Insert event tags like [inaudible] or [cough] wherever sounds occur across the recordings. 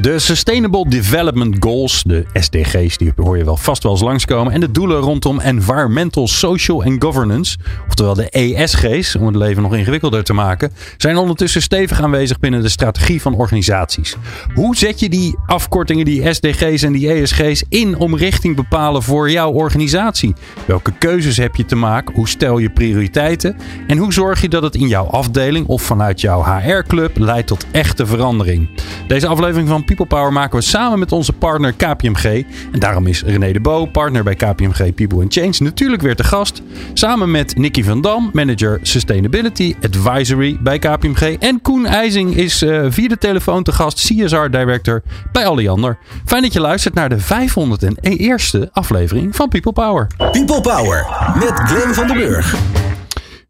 De Sustainable Development Goals, de SDG's, die hoor je wel vast wel eens langskomen. En de doelen rondom Environmental, Social and Governance, oftewel de ESG's, om het leven nog ingewikkelder te maken, zijn ondertussen stevig aanwezig binnen de strategie van organisaties. Hoe zet je die afkortingen, die SDG's en die ESG's in om richting bepalen voor jouw organisatie? Welke keuzes heb je te maken? Hoe stel je prioriteiten? En hoe zorg je dat het in jouw afdeling of vanuit jouw HR-club leidt tot echte verandering? Deze aflevering van People Power maken we samen met onze partner KPMG. En daarom is René de Bo, partner bij KPMG People and Change, natuurlijk weer te gast. Samen met Nicky van Dam, manager Sustainability Advisory bij KPMG. En Koen IJzing is uh, via de telefoon te gast, CSR Director bij Alliander. Fijn dat je luistert naar de 501ste aflevering van People Power. People Power met Glenn van den Burg.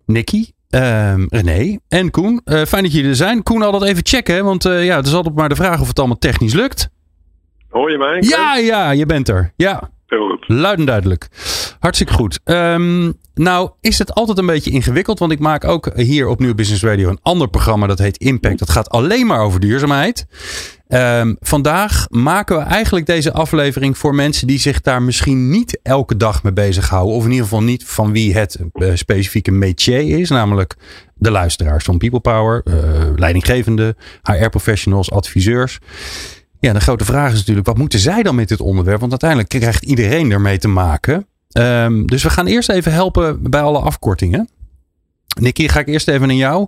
Nicky, Um, René en Koen. Uh, fijn dat jullie er zijn. Koen, altijd even checken, want uh, ja, het is altijd maar de vraag of het allemaal technisch lukt. Hoor je mij? Ja, ja, je bent er. Ja. Luid en duidelijk. Hartstikke goed. Um, nou, is het altijd een beetje ingewikkeld, want ik maak ook hier op Nieuw Business Radio een ander programma dat heet Impact. Dat gaat alleen maar over duurzaamheid. Um, vandaag maken we eigenlijk deze aflevering voor mensen die zich daar misschien niet elke dag mee bezighouden. Of in ieder geval niet van wie het uh, specifieke métier is. Namelijk de luisteraars van People Power, uh, leidinggevende, HR-professionals, adviseurs. Ja, de grote vraag is natuurlijk, wat moeten zij dan met dit onderwerp? Want uiteindelijk krijgt iedereen ermee te maken. Um, dus we gaan eerst even helpen bij alle afkortingen. Nicky, ga ik eerst even naar jou.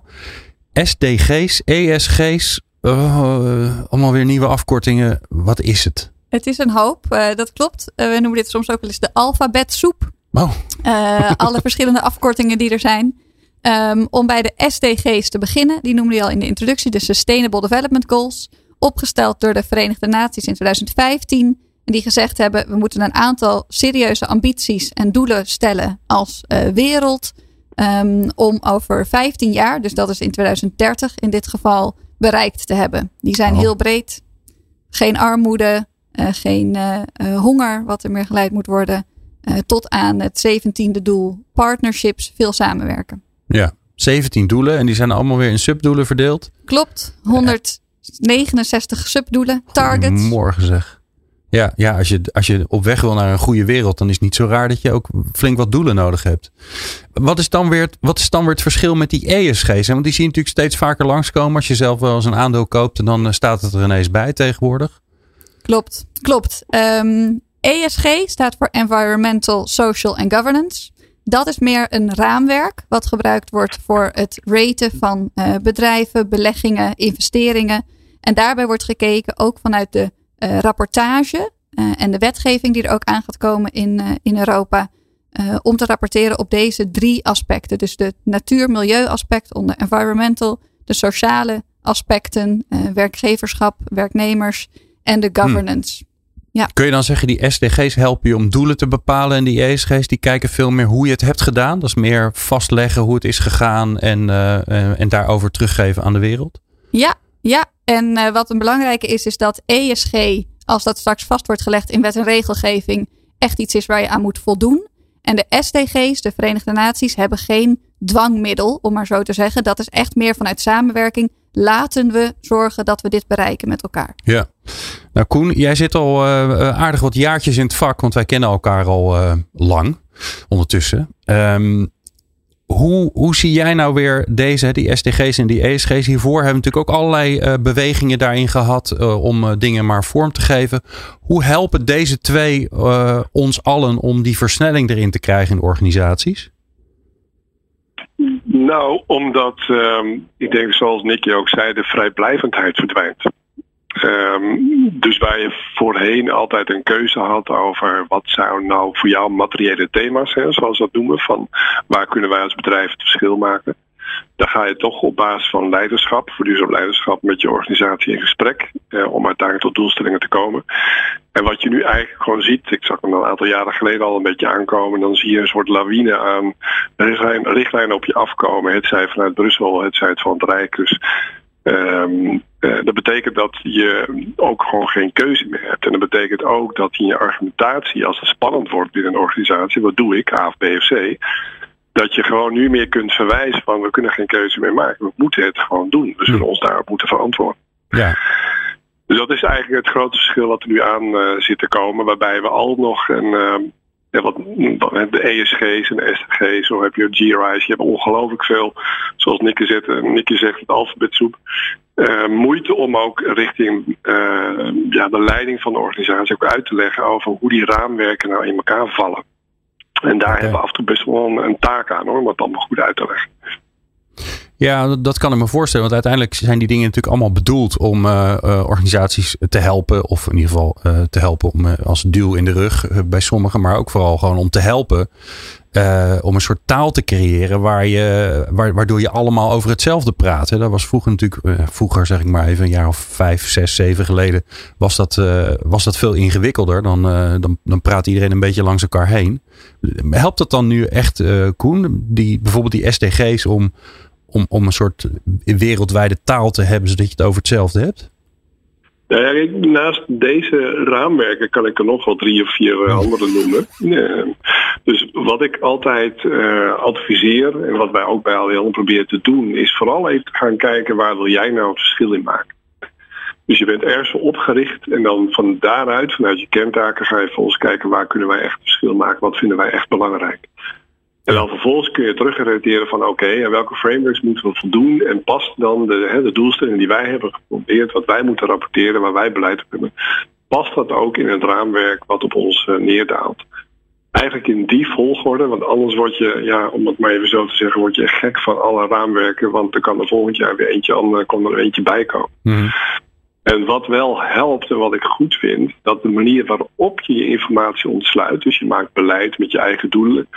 SDG's, ESG's, uh, allemaal weer nieuwe afkortingen. Wat is het? Het is een hoop, uh, dat klopt. Uh, we noemen dit soms ook wel eens de alfabetsoep. Oh. [laughs] alle verschillende afkortingen die er zijn. Um, om bij de SDG's te beginnen, die noemde je al in de introductie, de Sustainable Development Goals. Opgesteld door de Verenigde Naties in 2015. En die gezegd hebben, we moeten een aantal serieuze ambities en doelen stellen als wereld. Um, om over 15 jaar, dus dat is in 2030 in dit geval, bereikt te hebben. Die zijn oh. heel breed. Geen armoede, uh, geen uh, uh, honger, wat er meer geleid moet worden. tot aan het zeventiende doel, partnerships, veel samenwerken. Ja, 17 doelen en die zijn allemaal weer in subdoelen verdeeld. Klopt, 169 subdoelen, targets. Morgen zeg. Ja, ja als, je, als je op weg wil naar een goede wereld, dan is het niet zo raar dat je ook flink wat doelen nodig hebt. Wat is dan weer, wat is dan weer het verschil met die ESG's? Want die zie je natuurlijk steeds vaker langskomen. Als je zelf wel eens een aandeel koopt, en dan staat het er ineens bij tegenwoordig. Klopt, klopt. Um, ESG staat voor Environmental, Social and Governance. Dat is meer een raamwerk wat gebruikt wordt voor het raten van uh, bedrijven, beleggingen, investeringen. En daarbij wordt gekeken ook vanuit de uh, rapportage uh, en de wetgeving die er ook aan gaat komen in, uh, in Europa. om te rapporteren op deze drie aspecten. Dus de natuur-milieu aspect onder environmental, de sociale aspecten, werkgeverschap, werknemers en de governance. Hmm. Ja. Kun je dan zeggen, die SDG's helpen je om doelen te bepalen en die ESG's die kijken veel meer hoe je het hebt gedaan? Dat is meer vastleggen hoe het is gegaan en, en daarover teruggeven aan de wereld? Ja, ja, en uh, wat een belangrijke is, is dat ESG, als dat straks vast wordt gelegd in wet en regelgeving, echt iets is waar je aan moet voldoen. En de SDG's, de Verenigde Naties, hebben geen dwangmiddel, om maar zo te zeggen. Dat is echt meer vanuit samenwerking. Laten we zorgen dat we dit bereiken met elkaar. Ja. Nou, Koen, jij zit al uh, aardig wat jaartjes in het vak, want wij kennen elkaar al lang ondertussen. Um, hoe, hoe zie jij nou weer deze, die SDG's en die ESG's? Hiervoor hebben natuurlijk ook allerlei uh, bewegingen daarin gehad uh, om uh, dingen maar vorm te geven. Hoe helpen deze twee ons allen om die versnelling erin te krijgen in organisaties? Nou, omdat um, ik denk, zoals Nicky ook zei, de vrijblijvendheid verdwijnt. Um, dus waar je voorheen altijd een keuze had over wat zijn nou voor jou materiële thema's, hè, zoals dat noemen, van waar kunnen wij als bedrijf het verschil maken. Dan ga je toch op basis van leiderschap, voor duurzaam leiderschap, met je organisatie in gesprek eh, om uiteindelijk tot doelstellingen te komen. En wat je nu eigenlijk gewoon ziet, ik zag hem een aantal jaren geleden al een beetje aankomen, dan zie je een soort lawine aan richtlijnen op je afkomen. Het zij vanuit Brussel, het zij het van het Rijk. Dus Um, dat betekent dat je ook gewoon geen keuze meer hebt. En dat betekent ook dat in je argumentatie, als het spannend wordt binnen een organisatie, wat doe ik, A of B of C, dat je gewoon nu meer kunt verwijzen van we kunnen geen keuze meer maken. We moeten het gewoon doen. We zullen ons daarop moeten verantwoorden. Ja. Dus dat is eigenlijk het grote verschil wat er nu aan uh, zit te komen. Waarbij we al nog een, uh, ja, wat, de ESG's en de SDG's, zo heb je GRI's. Je hebt ongelooflijk veel, zoals Nikke zegt, Nikke zegt het alfabetsoep. Uh, moeite om ook richting uh, ja, de leiding van de organisatie ook uit te leggen over hoe die raamwerken nou in elkaar vallen. En daar hebben we af en toe best wel een, een taak aan hoor, om dat allemaal goed uit te leggen. Ja, dat kan ik me voorstellen. Want uiteindelijk zijn die dingen natuurlijk allemaal bedoeld om uh, uh, organisaties te helpen. Of in ieder geval uh, te helpen om, als duw in de rug bij sommigen. Maar ook vooral gewoon om te helpen. om een soort taal te creëren waar je, waar, waardoor je allemaal over hetzelfde praat. Hè. Dat was vroeger natuurlijk, vroeger zeg ik maar even een jaar of vijf, zes, zeven geleden. Was dat, was dat veel ingewikkelder. Dan, dan, dan praat iedereen een beetje langs elkaar heen. Helpt dat dan nu echt, Koen? Die, bijvoorbeeld die SDG's om om, om een soort wereldwijde taal te hebben, zodat je het over hetzelfde hebt? Nou ja, naast deze raamwerken kan ik er nog wel drie of vier eh, andere noemen. dus wat ik altijd uh, adviseer en wat wij ook bij ALL proberen te doen, is vooral even gaan kijken waar wil jij nou een verschil in maken. Dus je bent ergens opgericht en dan van daaruit, vanuit je kentaken, ga je volgens kijken waar kunnen wij echt verschil maken, wat vinden wij echt belangrijk. En dan vervolgens kun je terugoriënteren van oké, en welke frameworks moeten we voldoen en past dan de, hè, de doelstelling die wij hebben geprobeerd, wat wij moeten rapporteren, waar wij beleid op hebben, past dat ook in het raamwerk wat op ons uh, neerdaalt? Eigenlijk in die volgorde, want anders word je, ja, om het maar even zo te zeggen, word je gek van alle raamwerken, want er kan er volgend jaar weer eentje, ander, kan er eentje bij komen. Mm. En wat wel helpt en wat ik goed vind, dat de manier waarop je je informatie ontsluit, dus je maakt beleid met je eigen doelen,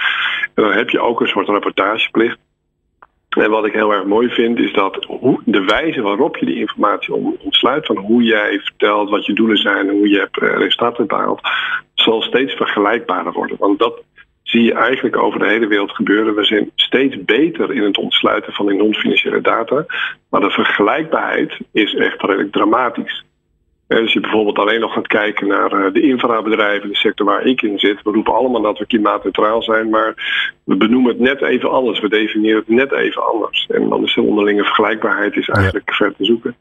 en dan heb je ook een soort rapportageplicht. En wat ik heel erg mooi vind, is dat de wijze waarop je die informatie ontsluit, van hoe jij vertelt wat je doelen zijn en hoe je hebt eh, resultaten behaald, zal steeds vergelijkbaarder worden. Want dat zie je eigenlijk over de hele wereld gebeuren. We zijn steeds beter in het ontsluiten van die non-financiële data. Maar de vergelijkbaarheid is echt redelijk dramatisch. En als je bijvoorbeeld alleen nog gaat kijken naar eh, de infrabedrijven, de sector waar ik in zit. We roepen allemaal dat we klimaatneutraal zijn, maar we benoemen het net even anders. We definiëren het net even anders. En dan is de onderlinge vergelijkbaarheid is eigenlijk ver te zoeken.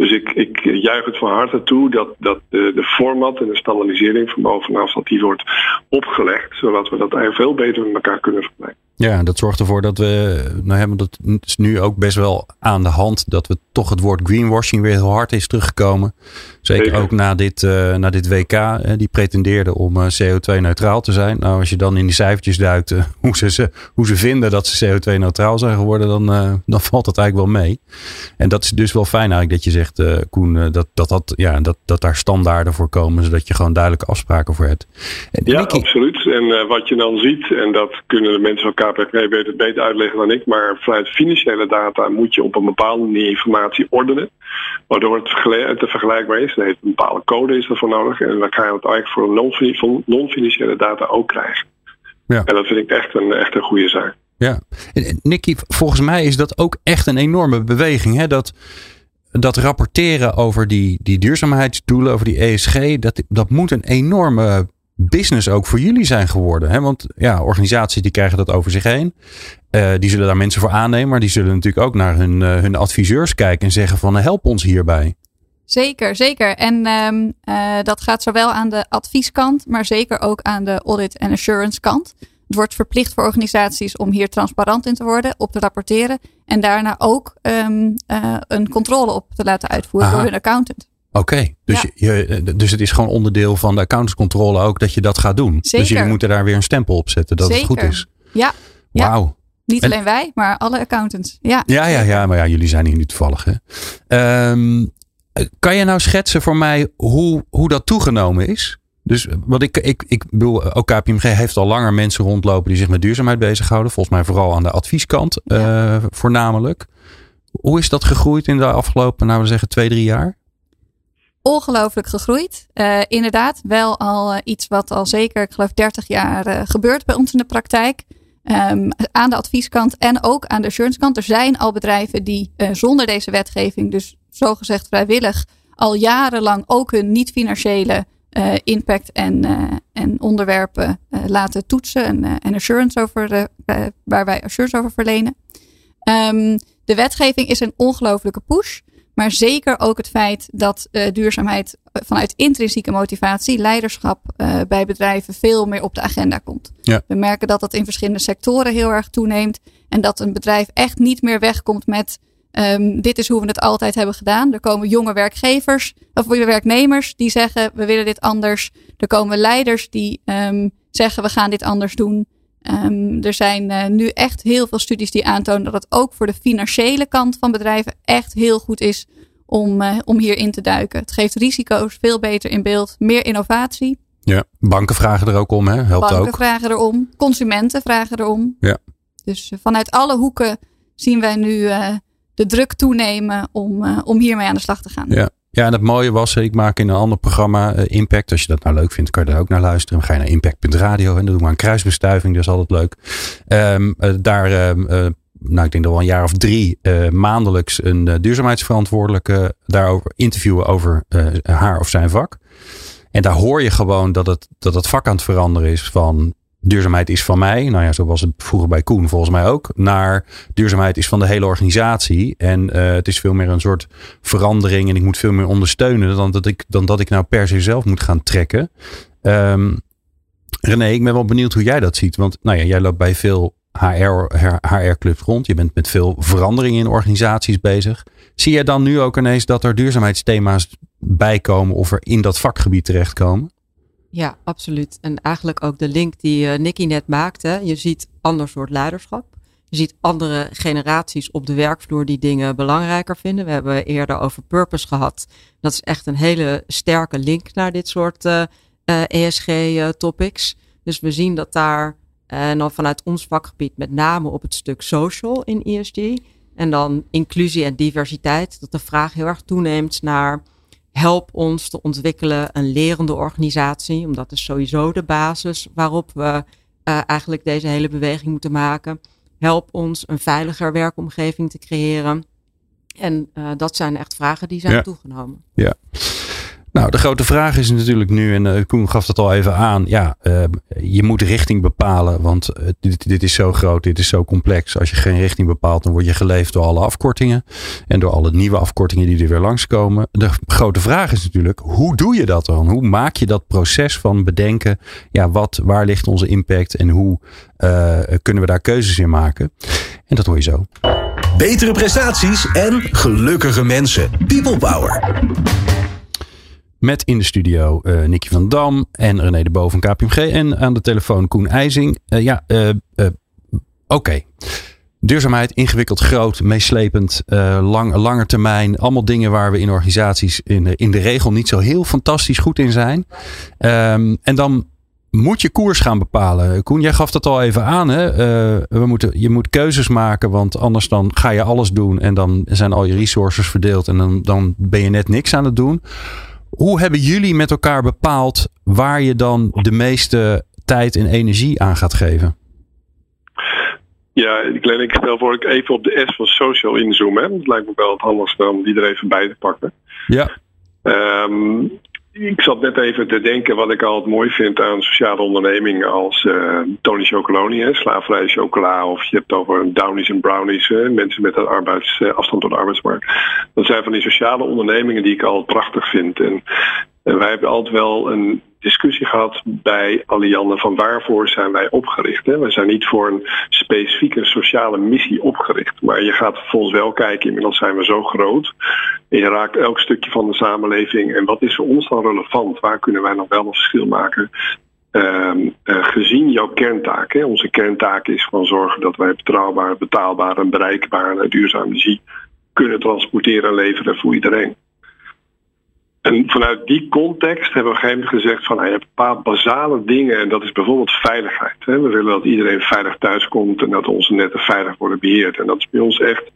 Dus ik, ik juich het van harte toe dat, dat de, de format en de standaardisering van bovenaf dat die wordt opgelegd, zodat we dat veel beter met elkaar kunnen vergelijken. Ja, dat zorgt ervoor dat we, nou hebben dat is nu ook best wel aan de hand, dat we toch het woord greenwashing weer heel hard is teruggekomen. Zeker, ook na dit, uh, na dit WK, die pretendeerde om uh, eh, CO2-neutraal te zijn. Nou, als je dan in die cijfertjes duikt eh, hoe, ze, hoe ze vinden dat ze CO2-neutraal zijn geworden, dan, dan valt dat eigenlijk wel mee. En dat is dus wel fijn eigenlijk dat je zegt, Koen, dat, dat, dat, ja, dat, dat daar standaarden voor komen, zodat je gewoon duidelijke afspraken voor hebt. ja, absoluut. En wat je dan ziet, en dat kunnen de mensen elkaar KPMG weet het beter uitleggen dan ik. Maar vanuit financiële data moet je op een bepaalde manier informatie ordenen. Waardoor het te vergelijkbaar is. Er heeft een bepaalde code is ervoor nodig. En dan ga je het eigenlijk voor non-financiële data ook krijgen. Ja. En dat vind ik echt een, echt een goede zaak. Ja, Nicky, volgens mij is dat ook echt een enorme beweging. Hè? Dat, dat rapporteren over die, die duurzaamheidsdoelen, over die ESG, dat, dat moet een enorme business ook voor jullie zijn geworden. Hè? Want ja, organisaties die krijgen dat over zich heen. Uh, die zullen daar mensen voor aannemen. Maar die zullen natuurlijk ook naar hun, uh, hun adviseurs kijken en zeggen van help ons hierbij. Zeker, zeker. En um, uh, dat gaat zowel aan de advieskant, maar zeker ook aan de audit en assurance kant. Het wordt verplicht voor organisaties om hier transparant in te worden, op te rapporteren. En daarna ook um, een controle op te laten uitvoeren door hun accountant. Oké, dus, je, eh, dus het is gewoon onderdeel van de accountantscontrole ook dat je dat gaat doen. Zeker. Dus jullie moeten daar weer een stempel op zetten dat het goed is. Ja. Wauw. Niet alleen wij, maar alle accountants. Ja. ja, ja, ja, maar ja, jullie zijn hier nu toevallig. Hè? Um, kan je nou schetsen voor mij hoe, hoe dat toegenomen is? Dus wat ik, ik, ik bedoel, ook KPMG heeft al langer mensen rondlopen die zich met duurzaamheid bezighouden. Volgens mij vooral aan de advieskant ja. voornamelijk. Hoe is dat gegroeid in de afgelopen, nou we zeggen, twee, drie jaar? Ongelooflijk gegroeid. Uh, inderdaad, wel al uh, iets wat al zeker, ik geloof, 30 jaar uh, gebeurt bij ons in de praktijk. Um, aan de advieskant en ook aan de assurancekant. Er zijn al bedrijven die zonder deze wetgeving, dus zogezegd vrijwillig, al jarenlang ook hun niet-financiële impact en, en onderwerpen laten toetsen en, en assurance over, waar wij assurance over verlenen. Um, de wetgeving is een ongelofelijke push. Maar zeker ook het feit dat uh, duurzaamheid vanuit intrinsieke motivatie, leiderschap uh, bij bedrijven veel meer op de agenda komt. Ja. We merken dat dat in verschillende sectoren heel erg toeneemt. En dat een bedrijf echt niet meer wegkomt met um, dit is hoe we het altijd hebben gedaan. Er komen jonge werkgevers of werknemers die zeggen we willen dit anders. Er komen leiders die um, zeggen we gaan dit anders doen. Um, er zijn uh, nu echt heel veel studies die aantonen dat het ook voor de financiële kant van bedrijven echt heel goed is om, uh, om hierin te duiken. Het geeft risico's veel beter in beeld, meer innovatie. Ja, banken vragen er ook om, hè? Helpt banken ook. Banken vragen erom, consumenten vragen erom. Ja. Dus uh, vanuit alle hoeken zien wij nu de druk toenemen om, om hiermee aan de slag te gaan. Ja. Ja, en het mooie was, ik maak in een ander programma uh, Impact. Als je dat nou leuk vindt, kan je daar ook naar luisteren. Dan ga je naar impact.radio en dan doen we een kruisbestuiving. Is altijd leuk. Um, uh, daar, uh, nou ik denk dat wel een jaar of drie, maandelijks een duurzaamheidsverantwoordelijke daarover interviewen over haar of zijn vak. En daar hoor je gewoon dat het, dat het vak aan het veranderen is van duurzaamheid is van mij. Nou ja, zo was het vroeger bij Koen volgens mij ook. Naar duurzaamheid is van de hele organisatie. En uh, het is veel meer een soort verandering. En ik moet veel meer ondersteunen dan dat ik, dan dat ik nou per se zelf moet gaan trekken. Um, René, ik ben wel benieuwd hoe jij dat ziet. Want nou ja, jij loopt bij veel HR-clubs rond. Je bent met veel veranderingen in organisaties bezig. Zie je dan nu ook ineens dat er duurzaamheidsthema's bijkomen of er in dat vakgebied terechtkomen? Ja, absoluut. En eigenlijk ook de link die uh, Nicky net maakte. Je ziet ander soort leiderschap. Je ziet andere generaties op de werkvloer die dingen belangrijker vinden. We hebben eerder over purpose gehad. Dat is echt een hele sterke link naar dit soort uh, uh, ESG-topics. Dus we zien dat daar, en dan vanuit ons vakgebied, met name op het stuk social in ESG. En dan inclusie en diversiteit, dat de vraag heel erg toeneemt naar help ons te ontwikkelen een lerende organisatie, omdat dat is sowieso de basis waarop we uh, eigenlijk deze hele beweging moeten maken. Help ons een veiliger werkomgeving te creëren. En uh, dat zijn echt vragen die zijn ja. toegenomen. Ja. Nou, de grote vraag is natuurlijk nu, en uh, Koen gaf dat al even aan. Ja, uh, je moet richting bepalen, want uh, dit, dit, is zo groot, dit is zo complex. Als je geen richting bepaalt, dan word je geleefd door alle afkortingen. En door alle nieuwe afkortingen die er weer langskomen. De grote vraag is natuurlijk, hoe doe je dat dan? Hoe maak je dat proces van bedenken, ja, wat, waar ligt onze impact en hoe kunnen we daar keuzes in maken? En dat hoor je zo. Betere prestaties en gelukkige mensen. People Power. Met in de studio uh, Nicky van Dam en René de Boven van KPMG. En aan de telefoon Koen IJzing. Uh, ja, uh, oké. Duurzaamheid, ingewikkeld, groot, meeslepend, lang, langer termijn. Allemaal dingen waar we in organisaties in de, in de regel niet zo heel fantastisch goed in zijn. Um, en dan moet je koers gaan bepalen. Koen, jij gaf dat al even aan. Hè? we moeten, je moet keuzes maken, want anders dan ga je alles doen. En dan zijn al je resources verdeeld. En dan, dan ben je net niks aan het doen. Hoe hebben jullie met elkaar bepaald waar je dan de meeste tijd en energie aan gaat geven? Ja, Glenn, ik stel voor ik even op de S van social inzoomen. Hè? Dat lijkt me wel het handigste om die er even bij te pakken. Ja. Um, ik zat net even te denken wat ik altijd mooi vind aan sociale ondernemingen als uh, Tony Chocoloni, hè, slaafvrije chocola, of je hebt over Downies en Brownies, mensen met een arbeids, uh, afstand tot de arbeidsmarkt. Dat zijn van die sociale ondernemingen die ik altijd prachtig vind. En wij hebben altijd wel een discussie gehad bij Allianne van waarvoor zijn wij opgericht. Hè? We zijn niet voor een specifieke sociale missie opgericht. Maar je gaat vervolgens wel kijken, inmiddels zijn we zo groot. En je raakt elk stukje van de samenleving. En wat is voor ons dan relevant? Waar kunnen wij nog wel een verschil maken? Um, uh, gezien jouw kerntaak. Hè? Onze kerntaak is gewoon zorgen dat wij betrouwbaar, betaalbaar en bereikbaar en duurzame energie kunnen transporteren en leveren voor iedereen. En vanuit die context hebben we op een gegeven moment gezegd van nou, je hebt een paar basale dingen en dat is bijvoorbeeld veiligheid. We willen dat iedereen veilig thuis komt en dat onze netten veilig worden beheerd. En dat is bij ons echt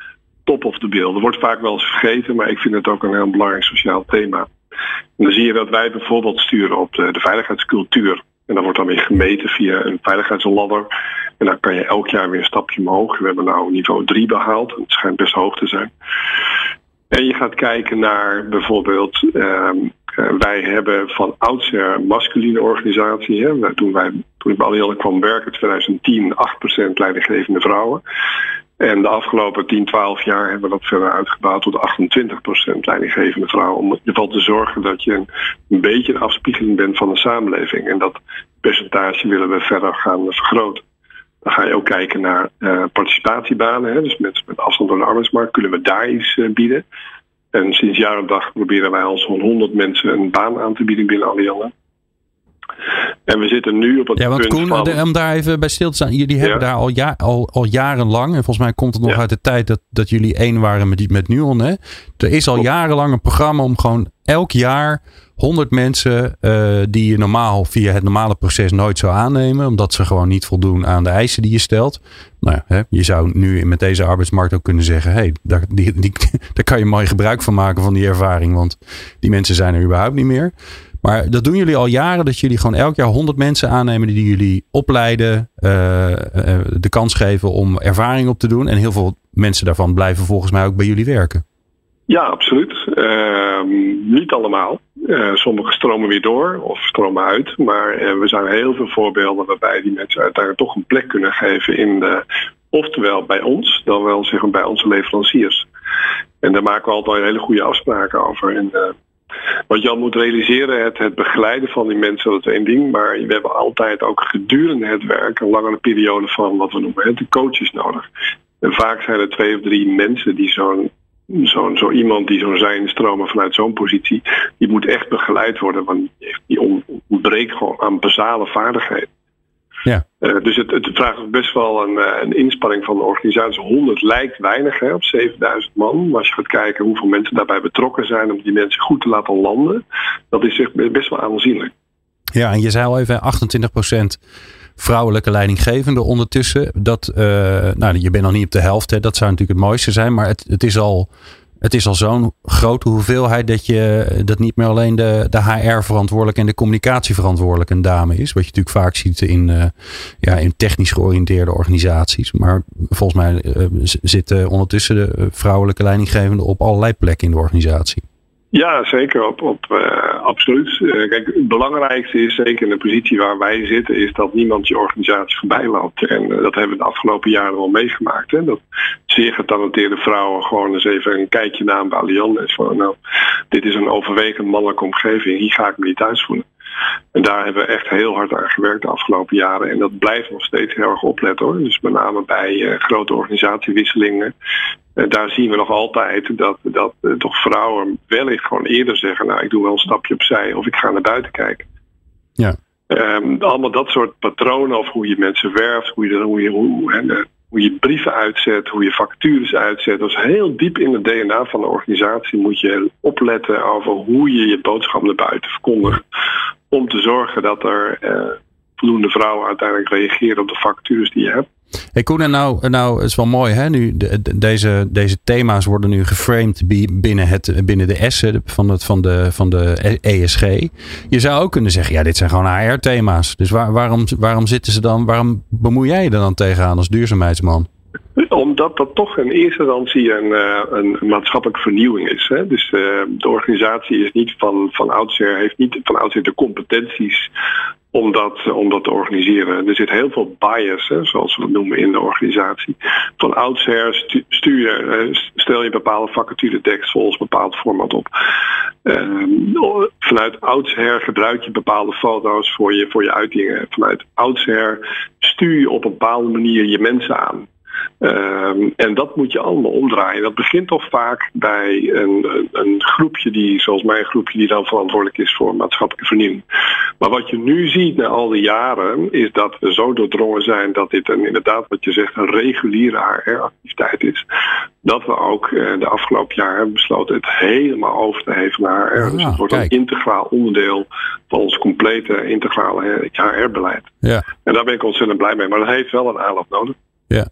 top of the bill. Dat wordt vaak wel eens vergeten, maar ik vind het ook een heel belangrijk sociaal thema. En dan zie je dat wij bijvoorbeeld sturen op de, veiligheidscultuur. En dan wordt dan weer gemeten via een veiligheidsladder. En dan kan je elk jaar weer een stapje omhoog. We hebben nou niveau 3 behaald. Het schijnt best hoog te zijn. En je gaat kijken naar bijvoorbeeld, ehm, eh, wij hebben van oudsher masculine organisatie. Hè. Toen, wij, toen ik bij Allianz kwam werken in 2010, 8% leidinggevende vrouwen. En de afgelopen 10, 12 jaar hebben we dat verder uitgebouwd tot 28% leidinggevende vrouwen. Om geval te zorgen dat je een beetje een afspiegeling bent van de samenleving. En dat percentage willen we verder gaan vergroten. Dan ga je ook kijken naar uh, participatiebanen. Hè? Dus mensen met afstand door de arbeidsmarkt. Kunnen we daar iets uh, bieden? En sinds jaar en dag proberen wij al zo'n 100 mensen een baan aan te bieden binnen Allianz. En we zitten nu op het ja, want punt Koen, van... om daar even bij stil te staan. Jullie hebben Ja. daar al, ja, al, al jarenlang, en volgens mij komt het nog Ja. uit de tijd dat, dat jullie één waren met, die- met Nuon. Hè? Er is al jarenlang een programma om gewoon elk jaar 100 mensen eh, die je normaal via het normale proces nooit zou aannemen. Omdat ze gewoon niet voldoen aan de eisen die je stelt. Nou, hè, je zou nu met deze arbeidsmarkt ook kunnen zeggen. Hé, hey, daar, die, [laughs] daar kan je mooi gebruik van maken van die ervaring. Want die mensen zijn er überhaupt niet meer. Maar dat doen jullie al jaren, dat jullie gewoon elk jaar 100 mensen aannemen die jullie opleiden, eh, eh, de kans geven om ervaring op te doen. En heel veel mensen daarvan blijven volgens mij ook bij jullie werken. Ja, absoluut. Ehm, niet allemaal. Eh, sommige stromen weer door of stromen uit. Maar eh, we zijn heel veel voorbeelden waarbij die mensen uiteindelijk toch een plek kunnen geven in de, oftewel bij ons, dan wel zeggen bij onze leveranciers. En daar maken we altijd hele goede afspraken over. En, eh, wat je moet realiseren, het, het begeleiden van die mensen, dat is één ding. Maar we hebben altijd ook gedurende het werk een langere periode van wat we noemen de coaches nodig. En vaak zijn er twee of drie mensen die zo'n zo'n zo iemand die zo'n zijn stromen vanuit zo'n positie, die moet echt begeleid worden, want die on- ontbreekt gewoon aan basale vaardigheden. Ja. Eh, dus het, het vraagt best wel een, eh, een inspanning van de organisatie. 100 lijkt weinig hè, op 7000 man. Maar als je gaat kijken hoeveel mensen daarbij betrokken zijn om die mensen goed te laten landen, dat is echt best wel aanzienlijk. Ja, en je zei al even 28% vrouwelijke leidinggevende ondertussen. Dat, eh, nou, je bent nog niet op de helft, hè. dat zou natuurlijk het mooiste zijn. Maar het, het is al, het is al zo'n grote hoeveelheid dat, je, dat niet meer alleen de, de HR-verantwoordelijke en de communicatieverantwoordelijke een dame is. Wat je natuurlijk vaak ziet in, eh, ja, in technisch georiënteerde organisaties. Maar volgens mij eh, zitten ondertussen de vrouwelijke leidinggevenden op allerlei plekken in de organisatie. Ja, zeker. Op, op, eh, absoluut. Eh, kijk, het belangrijkste is zeker in de positie waar wij zitten, is dat niemand je organisatie voorbij loopt. En eh, dat hebben we de afgelopen jaren wel meegemaakt. Hè? Dat zeer getalenteerde vrouwen gewoon eens even een kijkje na bij Allianz is van, nou, dit is een overwegend mannelijke omgeving, hier ga ik me niet thuis voelen. En daar hebben we echt heel hard aan gewerkt de afgelopen jaren. En dat blijft nog steeds heel erg opletten hoor. Dus met name bij grote organisatiewisselingen. Eh, daar zien we nog altijd dat, dat eh, toch vrouwen wellicht gewoon eerder zeggen: Nou, ik doe wel een stapje opzij of ik ga naar buiten kijken. Ja. Ehm, allemaal dat soort patronen, of hoe je mensen werft, hoe je, hoe je, hoe, en, eh, hoe je brieven uitzet, hoe je vacatures uitzet. Dat is heel diep in het DNA van de organisatie. Moet je opletten over hoe je je boodschap naar buiten verkondigt. Om te zorgen dat er eh, voldoende vrouwen uiteindelijk reageren op de vacatures die je hebt. Hey Koen, en nou, nou het is wel mooi hè, nu de, de- deze, deze thema's worden nu geframed bi- binnen, het, binnen de S van, het, van, de, van de ESG. Je zou ook kunnen zeggen, ja dit zijn gewoon HR-thema's. Dus waar, waarom, waarom zitten ze dan, waarom bemoei jij je er dan tegenaan als duurzaamheidsman? Omdat dat toch in eerste instantie een, eh, een maatschappelijke vernieuwing is. Hè? Dus eh, de organisatie is niet van, van oudsher, heeft niet van oudsher de competenties om dat, te organiseren. Er zit heel veel bias, hè, zoals we dat noemen in de organisatie. Van oudsher stu- eh, stel je bepaalde vacaturetekst volgens bepaald format op. Ehm, vanuit oudsher gebruik je bepaalde foto's voor je, voor je uitingen. Vanuit oudsher stuur je op een bepaalde manier je mensen aan. Ehm, en dat moet je allemaal omdraaien. Dat begint toch vaak bij een, een, een groepje die, zoals mijn groepje, die dan verantwoordelijk is voor maatschappelijke vernieuwing. Maar wat je nu ziet na al die jaren, is dat we zo doordrongen zijn dat dit een, inderdaad, wat je zegt, een reguliere HR-activiteit is. dat we ook de afgelopen jaar hebben besloten het helemaal over te heven naar HR. dus Ah, het wordt kijk. een integraal onderdeel van ons complete integrale HR-beleid. Ja. En daar ben ik ontzettend blij mee. Maar dat heeft wel een aanloop nodig. Ja.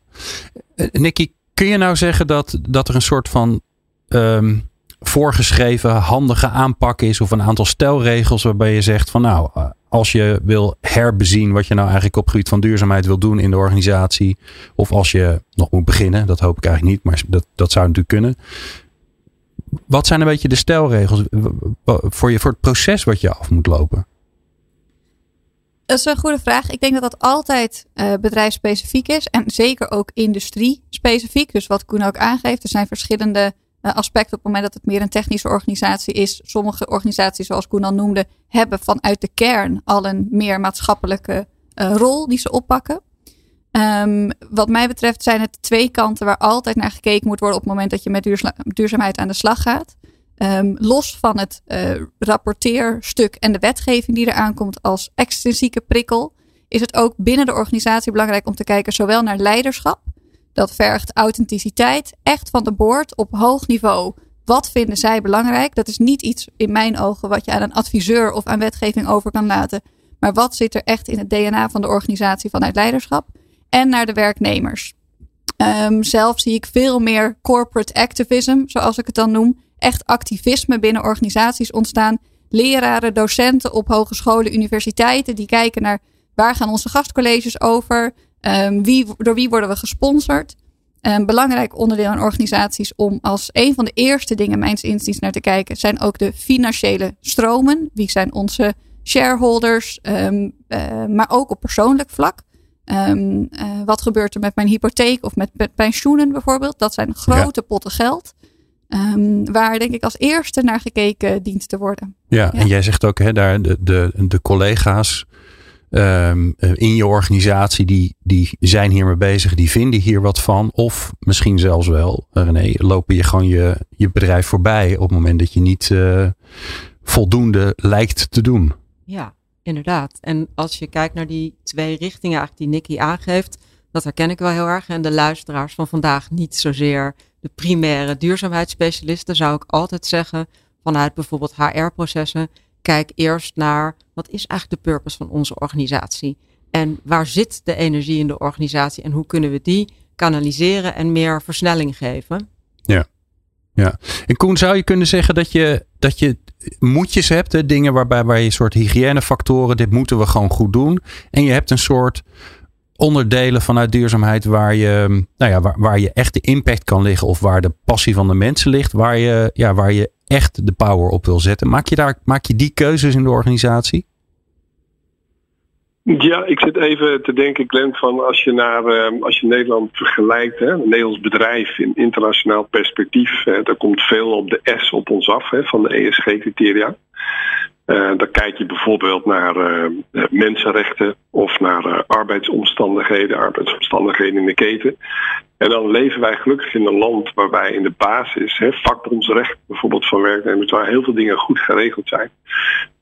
Eh, Nicky, kun je nou zeggen dat, dat er een soort van ehm, voorgeschreven handige aanpak is of een aantal stelregels waarbij je zegt van nou, eh, als je wil herbezien wat je nou eigenlijk op het gebied van duurzaamheid wil doen in de organisatie, of als je nog moet beginnen, dat hoop ik eigenlijk niet, maar dat, dat zou natuurlijk kunnen. Wat zijn een beetje de stelregels voor, je, voor het proces wat je af moet lopen? Dat is een goede vraag. Ik denk dat dat altijd eh bedrijfsspecifiek is. En zeker ook industrie-specifiek. Dus wat Koen ook aangeeft. Er zijn verschillende eh, aspecten op het moment dat het meer een technische organisatie is. Sommige organisaties, zoals Koen al noemde, hebben vanuit de kern al een meer maatschappelijke eh, rol die ze oppakken. Ehm, wat mij betreft zijn het twee kanten waar altijd naar gekeken moet worden op het moment dat je met duurza- duurzaamheid aan de slag gaat. Ehm, los van het eh, rapporteerstuk en de wetgeving die eraan komt als extrinsieke prikkel, is het ook binnen de organisatie belangrijk om te kijken zowel naar leiderschap. Dat vergt authenticiteit, echt van de boord op hoog niveau. Wat vinden zij belangrijk? Dat is niet iets in mijn ogen wat je aan een adviseur of aan wetgeving over kan laten. Maar wat zit er echt in het DNA van de organisatie vanuit leiderschap? En naar de werknemers. Ehm, zelf zie ik veel meer corporate activism, zoals ik het dan noem. Echt activisme binnen organisaties ontstaan. Leraren, docenten op hogescholen, universiteiten die kijken naar waar gaan onze gastcolleges over? Ehm, wie, door wie worden we gesponsord? Een belangrijk onderdeel in organisaties om als een van de eerste dingen, mijns inziens, naar te kijken, zijn ook de financiële stromen. Wie zijn onze shareholders? Ehm, eh, maar ook op persoonlijk vlak. Ehm, eh, wat gebeurt er met mijn hypotheek of met, met pensioenen bijvoorbeeld? Dat zijn grote potten geld. Ehm, waar denk ik als eerste naar gekeken dient te worden. Ja, Ja. en jij zegt ook, hè, daar de, de, de collega's ehm, eh, in je organisatie, die, die zijn hiermee bezig, die vinden hier wat van. Of misschien zelfs wel, René, lopen je gewoon je, je bedrijf voorbij op het moment dat je niet eh, voldoende lijkt te doen. Ja, inderdaad. En als je kijkt naar die twee richtingen eigenlijk die Nicky aangeeft, dat herken ik wel heel erg. En de luisteraars van vandaag niet zozeer de primaire duurzaamheidsspecialisten, zou ik altijd zeggen, vanuit bijvoorbeeld HR-processen, kijk eerst naar wat is eigenlijk de purpose van onze organisatie? En waar zit de energie in de organisatie en hoe kunnen we die kanaliseren en meer versnelling geven? En Koen, zou je kunnen zeggen dat je, dat je moetjes hebt, hè, dingen waarbij waar je een soort hygiënefactoren, dit moeten we gewoon goed doen. En je hebt een soort onderdelen vanuit duurzaamheid waar je, nou ja, waar, je echt de impact kan liggen of waar de passie van de mensen ligt, waar je, ja, waar je echt de power op wil zetten. Maak je, daar, maak je die keuzes in de organisatie? Ja, ik zit even te denken, Glenn, van als je, naar, eh, als je Nederland vergelijkt, hè, een Nederlands bedrijf in internationaal perspectief, hè, daar komt veel op de S op ons af hè, van de ESG-criteria. Eh, dan kijk je bijvoorbeeld naar eh, eh, mensenrechten of naar arbeidsomstandigheden, arbeidsomstandigheden in de keten. En dan leven wij gelukkig in een land waarbij in de basis hè, vakbondsrecht bijvoorbeeld van werknemers, waar heel veel dingen goed geregeld zijn.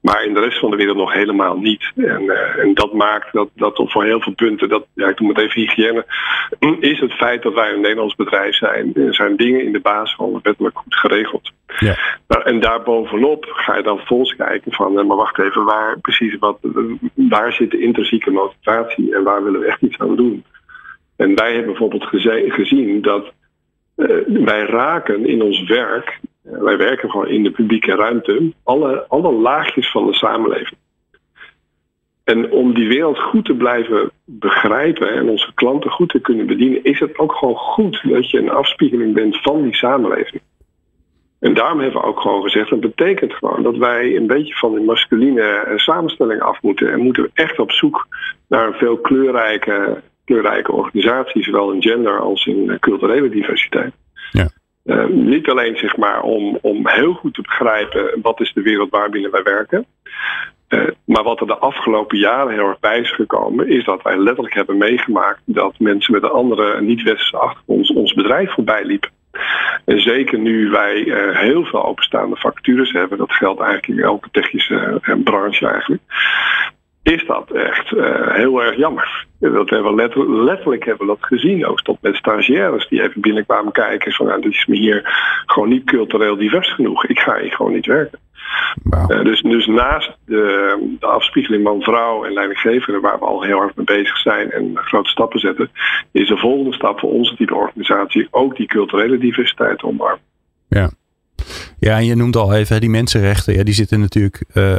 Maar in de rest van de wereld nog helemaal niet. En, eh, en dat maakt dat, dat op voor heel veel punten, dat, ja, ik noem het even hygiëne, [clears throat] is het feit dat wij een Nederlands bedrijf zijn. Er zijn dingen in de basis van wettelijk goed geregeld. Ja. Nou, en daarbovenop ga je dan volgens kijken van, eh, maar wacht even, waar precies wat, eh, waar zit de intrinsieke motivatie en waar willen we echt iets aan doen? En wij hebben bijvoorbeeld gezien dat eh, wij raken in ons werk, eh, wij werken gewoon in de publieke ruimte, alle, alle laagjes van de samenleving. En om die wereld goed te blijven begrijpen en onze klanten goed te kunnen bedienen, is het ook gewoon goed dat je een afspiegeling bent van die samenleving. En daarom hebben we ook gewoon gezegd, dat betekent gewoon dat wij een beetje van die masculine eh, samenstelling af moeten. En moeten we echt op zoek naar een veel kleurrijke, kleurrijke organisatie, zowel in gender als in eh, culturele diversiteit. Ja. Eh, niet alleen zeg maar om, om heel goed te begrijpen wat is de wereld waarbinnen wij werken. Uh, maar wat er de afgelopen jaren heel erg bij is gekomen, is dat wij letterlijk hebben meegemaakt dat mensen met een andere niet-westerse achtergrond ons bedrijf voorbij liepen. En zeker nu wij uh, heel veel openstaande vacatures hebben, dat geldt eigenlijk in elke technische branche eigenlijk. Is dat echt uh, heel erg jammer. Dat hebben we letterlijk, letterlijk hebben we dat gezien. Ook tot met stagiaires die even binnenkwamen kijken. Van, nou, dit is me hier gewoon niet cultureel divers genoeg. Ik ga hier gewoon niet werken. Wow. Uh, dus, dus naast de, de afspiegeling man-vrouw en leidinggevende, waar we al heel hard mee bezig zijn en grote stappen zetten, is de volgende stap voor onze type organisatie ook die culturele diversiteit omarmen. Ja. Ja, en je noemt al even die mensenrechten. Ja, die zitten natuurlijk uh,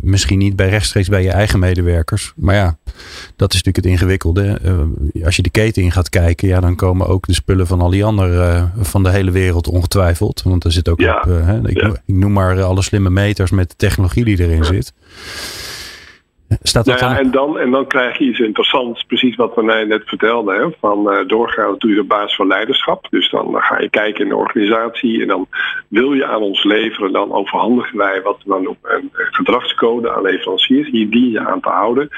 misschien niet bij rechtstreeks bij je eigen medewerkers. Maar ja, dat is natuurlijk het ingewikkelde. Uh, als je de keten in gaat kijken, ja, dan komen ook de spullen van al die anderen uh, van de hele wereld ongetwijfeld. Want er zit ook ja. op, hè, ik, Ja. ik noem maar alle slimme meters met de technologie die erin zit. Staat dat Nou ja, dan? en, dan, en dan krijg je iets interessants, precies wat René net vertelde. Hè, van eh doorgaan dat doe je op basis van leiderschap. Dus dan ga je kijken in de organisatie en dan wil je aan ons leveren. Dan overhandigen wij wat we dan noemen een gedragscode aan leveranciers. Hier dien je aan te houden.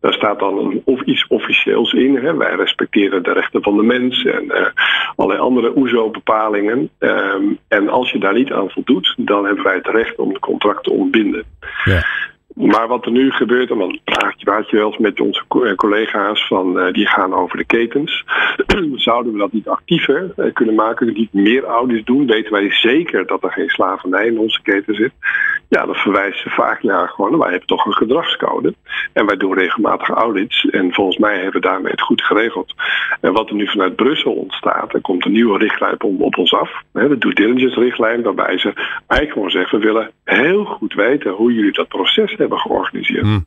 Daar staat dan of iets officieels in. Hè. Wij respecteren de rechten van de mens en eh, allerlei andere OESO-bepalingen. Ehm, en als je daar niet aan voldoet, dan hebben wij het recht om het contract te ontbinden. Ja. Maar wat er nu gebeurt, en dan praat je, wel eens met onze eh, collega's van eh, die gaan over de ketens. [clears throat] Zouden we dat niet actiever eh, kunnen maken, niet meer audits doen? Weten wij zeker dat er geen slavernij in onze keten zit? Ja, dan verwijzen ze vaak naar gewoon, wij hebben toch een gedragscode. En wij doen regelmatig audits. En volgens mij hebben we daarmee het goed geregeld. En wat er nu vanuit Brussel ontstaat, er komt een nieuwe richtlijn op, op ons af. Hè, De due diligence richtlijn, waarbij ze eigenlijk gewoon zeggen, we willen heel goed weten hoe jullie dat proces hebben georganiseerd. Hmm.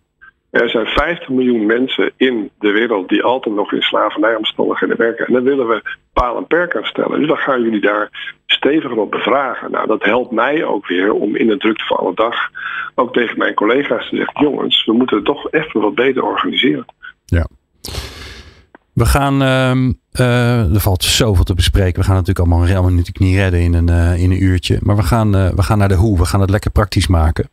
Er zijn 50 miljoen mensen in de wereld die altijd nog in slavernijomstandigheden werken. En daar willen we paal en perk aan stellen. Dus dan gaan jullie daar steviger op bevragen. Nou, dat helpt mij ook weer om in de drukte van alle dag ook tegen mijn collega's te zeggen: jongens, we moeten het toch even wat beter organiseren. We gaan, ehm, eh, er valt zoveel te bespreken. We gaan het natuurlijk allemaal, allemaal natuurlijk niet redden in een, eh, in een uurtje. Maar we gaan, eh, we gaan naar de hoe. We gaan het lekker praktisch maken.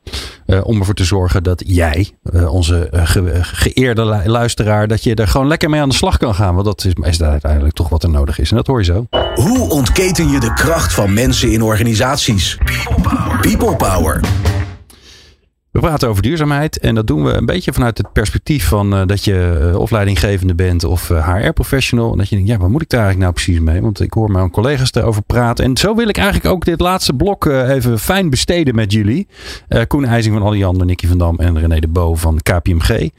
Om ervoor te zorgen dat jij, onze ge- geëerde lu- luisteraar, dat je er gewoon lekker mee aan de slag kan gaan. Want dat is, is uiteindelijk toch wat er nodig is. En dat hoor je zo. Hoe ontketen je de kracht van mensen in organisaties? People Power. We praten over duurzaamheid en dat doen we een beetje vanuit het perspectief van eh, dat je eh, of leidinggevende bent of eh, HR-professional. En dat je denkt, ja, wat moet ik daar eigenlijk nou precies mee? Want ik hoor mijn collega's erover praten. En zo wil ik eigenlijk ook dit laatste blok eh, even fijn besteden met jullie. Eh, Koen IJzing van Alliander, Nicky van Dam en René de Bo van KPMG.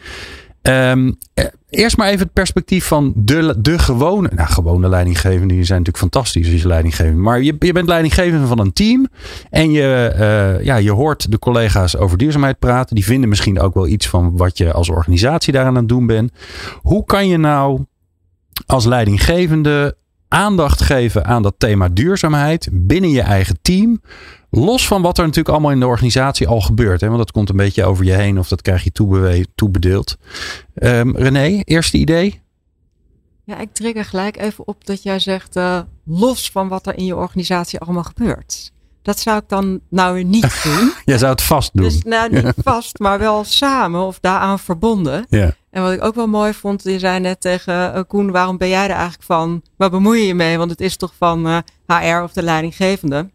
Ehm, eh, eerst maar even het perspectief van de, de gewone, nou gewone leidinggevenden, die zijn natuurlijk fantastisch als je. Maar je, je bent leidinggevende van een team en je, eh, ja, je hoort de collega's over duurzaamheid praten. Die vinden misschien ook wel iets van wat je als organisatie daaraan aan het doen bent. Hoe kan je nou als leidinggevende aandacht geven aan dat thema duurzaamheid binnen je eigen team? Los van wat er natuurlijk allemaal in de organisatie al gebeurt. Hè? Want dat komt een beetje over je heen of dat krijg je toebedeeld. Ehm René, eerste idee? Ja, ik trigger gelijk even op dat jij zegt, eh, los van wat er in je organisatie allemaal gebeurt. Dat zou ik dan nou weer niet [laughs] doen. Jij zou het vast doen. Dus nou niet [laughs] vast, maar wel samen of daaraan verbonden. ja. En wat ik ook wel mooi vond, je zei net tegen eh, Koen, waarom ben jij er eigenlijk van? Waar bemoei je je mee? Want het is toch van eh, HR of de leidinggevende.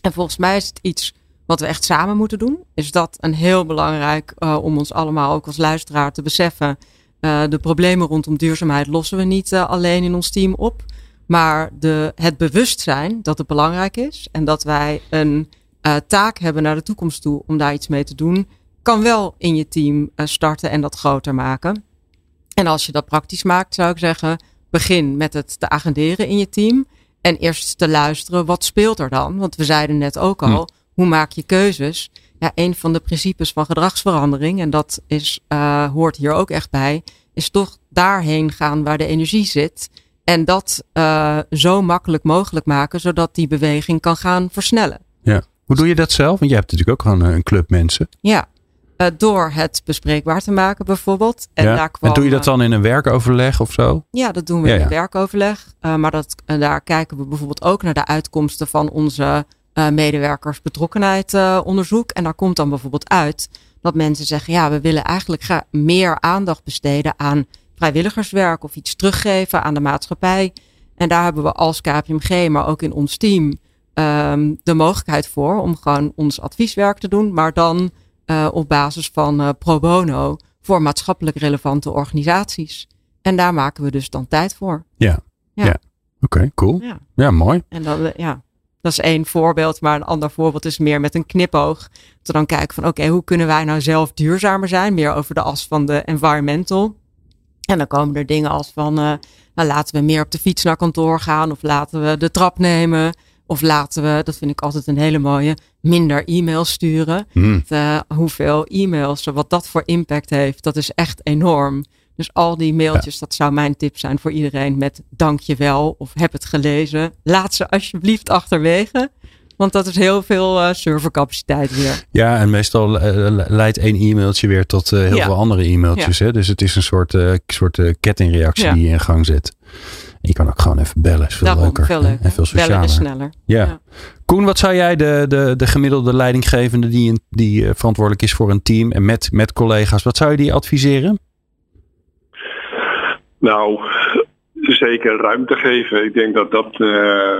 En volgens mij is het iets wat we echt samen moeten doen. Is dat een heel belangrijk eh, om ons allemaal ook als luisteraar te beseffen. Eh, de problemen rondom duurzaamheid lossen we niet eh, alleen in ons team op. Maar de, het bewustzijn dat het belangrijk is en dat wij een eh, taak hebben naar de toekomst toe om daar iets mee te doen, kan wel in je team eh, starten en dat groter maken. En als je dat praktisch maakt, zou ik zeggen, begin met het te agenderen in je team. En eerst te luisteren, wat speelt er dan? Want we zeiden net ook al, hoe maak je keuzes? Ja, een van de principes van gedragsverandering, en dat is, uh, hoort hier ook echt bij, is toch daarheen gaan waar de energie zit. En dat uh, zo makkelijk mogelijk maken, zodat die beweging kan gaan versnellen. Ja. Hoe doe je dat zelf? Want je hebt natuurlijk ook gewoon een club mensen. Ja, uh, door het bespreekbaar te maken bijvoorbeeld. En, ja. daar kwam, en doe je dat dan in een werkoverleg of zo? Ja, dat doen we ja, in een werkoverleg. Uh, maar dat, uh, daar kijken we bijvoorbeeld ook naar de uitkomsten van onze uh, medewerkers betrokkenheid onderzoek. En daar komt dan bijvoorbeeld uit dat mensen zeggen, ja, we willen eigenlijk meer aandacht besteden aan vrijwilligerswerk of iets teruggeven aan de maatschappij. En daar hebben we als KPMG, maar ook in ons team, um, de mogelijkheid voor om gewoon ons advieswerk te doen, maar dan uh, op basis van uh, pro bono voor maatschappelijk relevante organisaties. En daar maken we dus dan tijd voor. Ja, ja. Ja. oké, cool. Ja. Ja, mooi. En dan, eh, ja, dat is één voorbeeld. Maar een ander voorbeeld is meer met een knipoog. We dan kijken van oké, hoe kunnen wij nou zelf duurzamer zijn? Meer over de as van de environmental. En dan komen er dingen als van eh, nou, laten we meer op de fiets naar kantoor gaan. Of laten we de trap nemen. Of laten we, dat vind ik altijd een hele mooie, minder e-mails sturen. Hm. Eh, hoeveel e-mails, wat dat voor impact heeft, dat is echt enorm. Dus al die mailtjes, dat zou mijn tip zijn voor iedereen met dankjewel of heb het gelezen. Laat ze alsjeblieft achterwege. Want dat is heel veel eh, servercapaciteit weer. Ja, en meestal eh, leidt één e-mailtje weer tot eh, heel Ja. veel andere e-mailtjes. Hè? Dus het is een soort, eh, soort kettingreactie Ja. die je in gang zet. En je kan ook gewoon even bellen. Is veel Daarom leuker. veel hè? leuker. En veel Bellen socialer. is sneller. Ja. Ja. Koen, wat zou jij de, de, de gemiddelde leidinggevende die, een- die verantwoordelijk is voor een team en met, met collega's, wat zou je die adviseren? Nou, zeker ruimte geven. Ik denk dat dat eh,